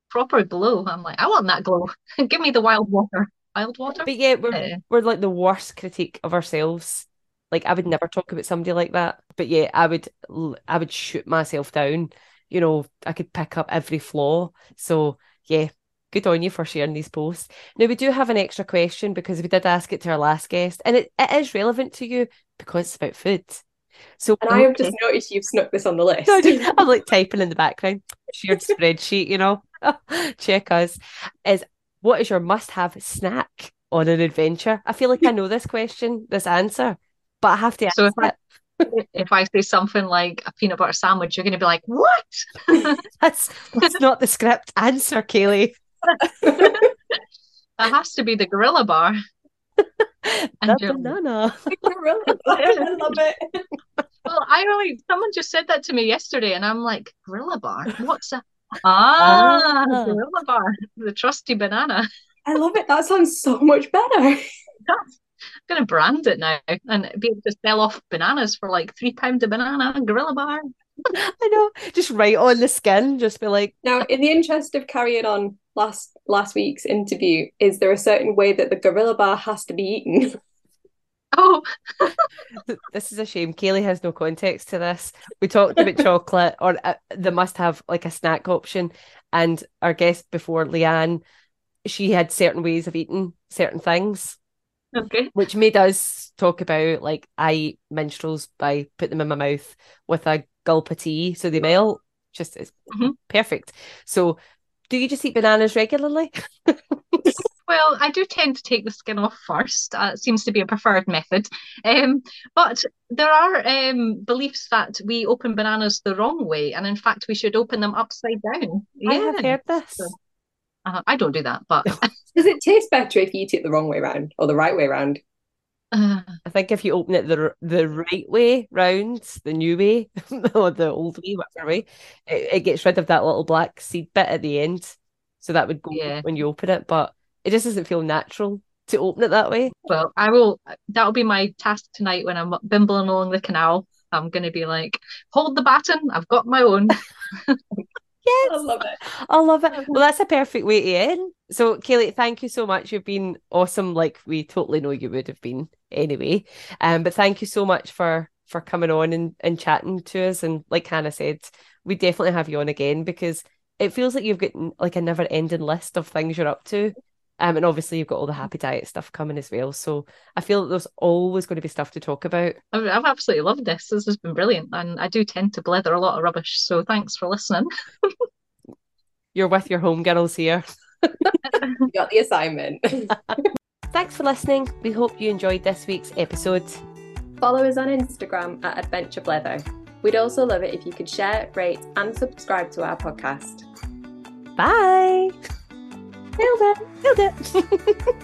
Proper glow. I'm like, I want that glow. Give me the wild water. Wild water. But yeah, we're Yeah. we're like the worst critique of ourselves. Like I would never talk about somebody like that. But yeah, I would I would shoot myself down. You know, I could pick up every flaw. So yeah, good on you for sharing these posts. Now we do have an extra question because we did ask it to our last guest, and it, it is relevant to you because it's about food. So And I have just noticed you've snuck this on the list. I'm like typing in the background, shared spreadsheet, you know. Check us. Is what is your must-have snack on an adventure? I feel like I know this question, this answer, but I have to So ask if I- it. If I say something like a peanut butter sandwich, you're going to be like, "What?" That's that's not the script answer, Kayleigh. That has to be the gorilla bar. You're- banana. I love it. Well, I really someone just said that to me yesterday, and I'm like, gorilla bar? What's that? Ah, Ah. gorilla bar, the trusty banana. I love it. That sounds so much better. I'm gonna brand it now and be able to sell off bananas for like three pound a banana, gorilla bar. I know. Just right on the skin. Just be like, Now, in the interest of carrying on last last week's interview, is there a certain way that the gorilla bar has to be eaten? Oh, this is a shame. Kayleigh has no context to this. We talked about chocolate, or uh, they must have like a snack option. And our guest before, Leanne, she had certain ways of eating certain things, okay. which made us talk about like I eat minstrels by putting them in my mouth with a gulp of tea, so they melt. Just it's Mhm. perfect. So, do you just eat bananas regularly? Well, I do tend to take the skin off first. Uh, it seems to be a preferred method. Um, but there are um, beliefs that we open bananas the wrong way, and in fact, we should open them upside down. Yeah. I have Yeah. heard this. Uh, I don't do that, but Does it taste better if you eat it the wrong way round or the right way round? Uh, I think if you open it the the right way round, the new way or the old way, whatever way, it, it gets rid of that little black seed bit at the end. So that would go Yeah. when you open it, but it just doesn't feel natural to open it that way. well, I will. That'll be my task tonight when I'm bimbling along the canal. I'm going to be like, hold the baton. I've got my own. Yes, I love it. I love it. Well, that's a perfect way to end. So, Kayleigh, thank you so much. You've been awesome, like we totally know you would have been anyway. Um, but thank you so much for for coming on and, and chatting to us. And like Hannah said, we definitely have you on again because it feels like you've got like a never ending list of things you're up to. Um, and obviously you've got all the happy diet stuff coming as well. So I feel that there's always going to be stuff to talk about. I've, I've absolutely loved this. This has been brilliant, and I do tend to blether a lot of rubbish. So thanks for listening. You're with your homegirls here. You got the assignment. Thanks for listening. We hope you enjoyed this week's episode. Follow us on Instagram at Adventure Blether. We'd also love it if you could share, rate, and subscribe to our podcast. Bye. Nailed it. Nailed it.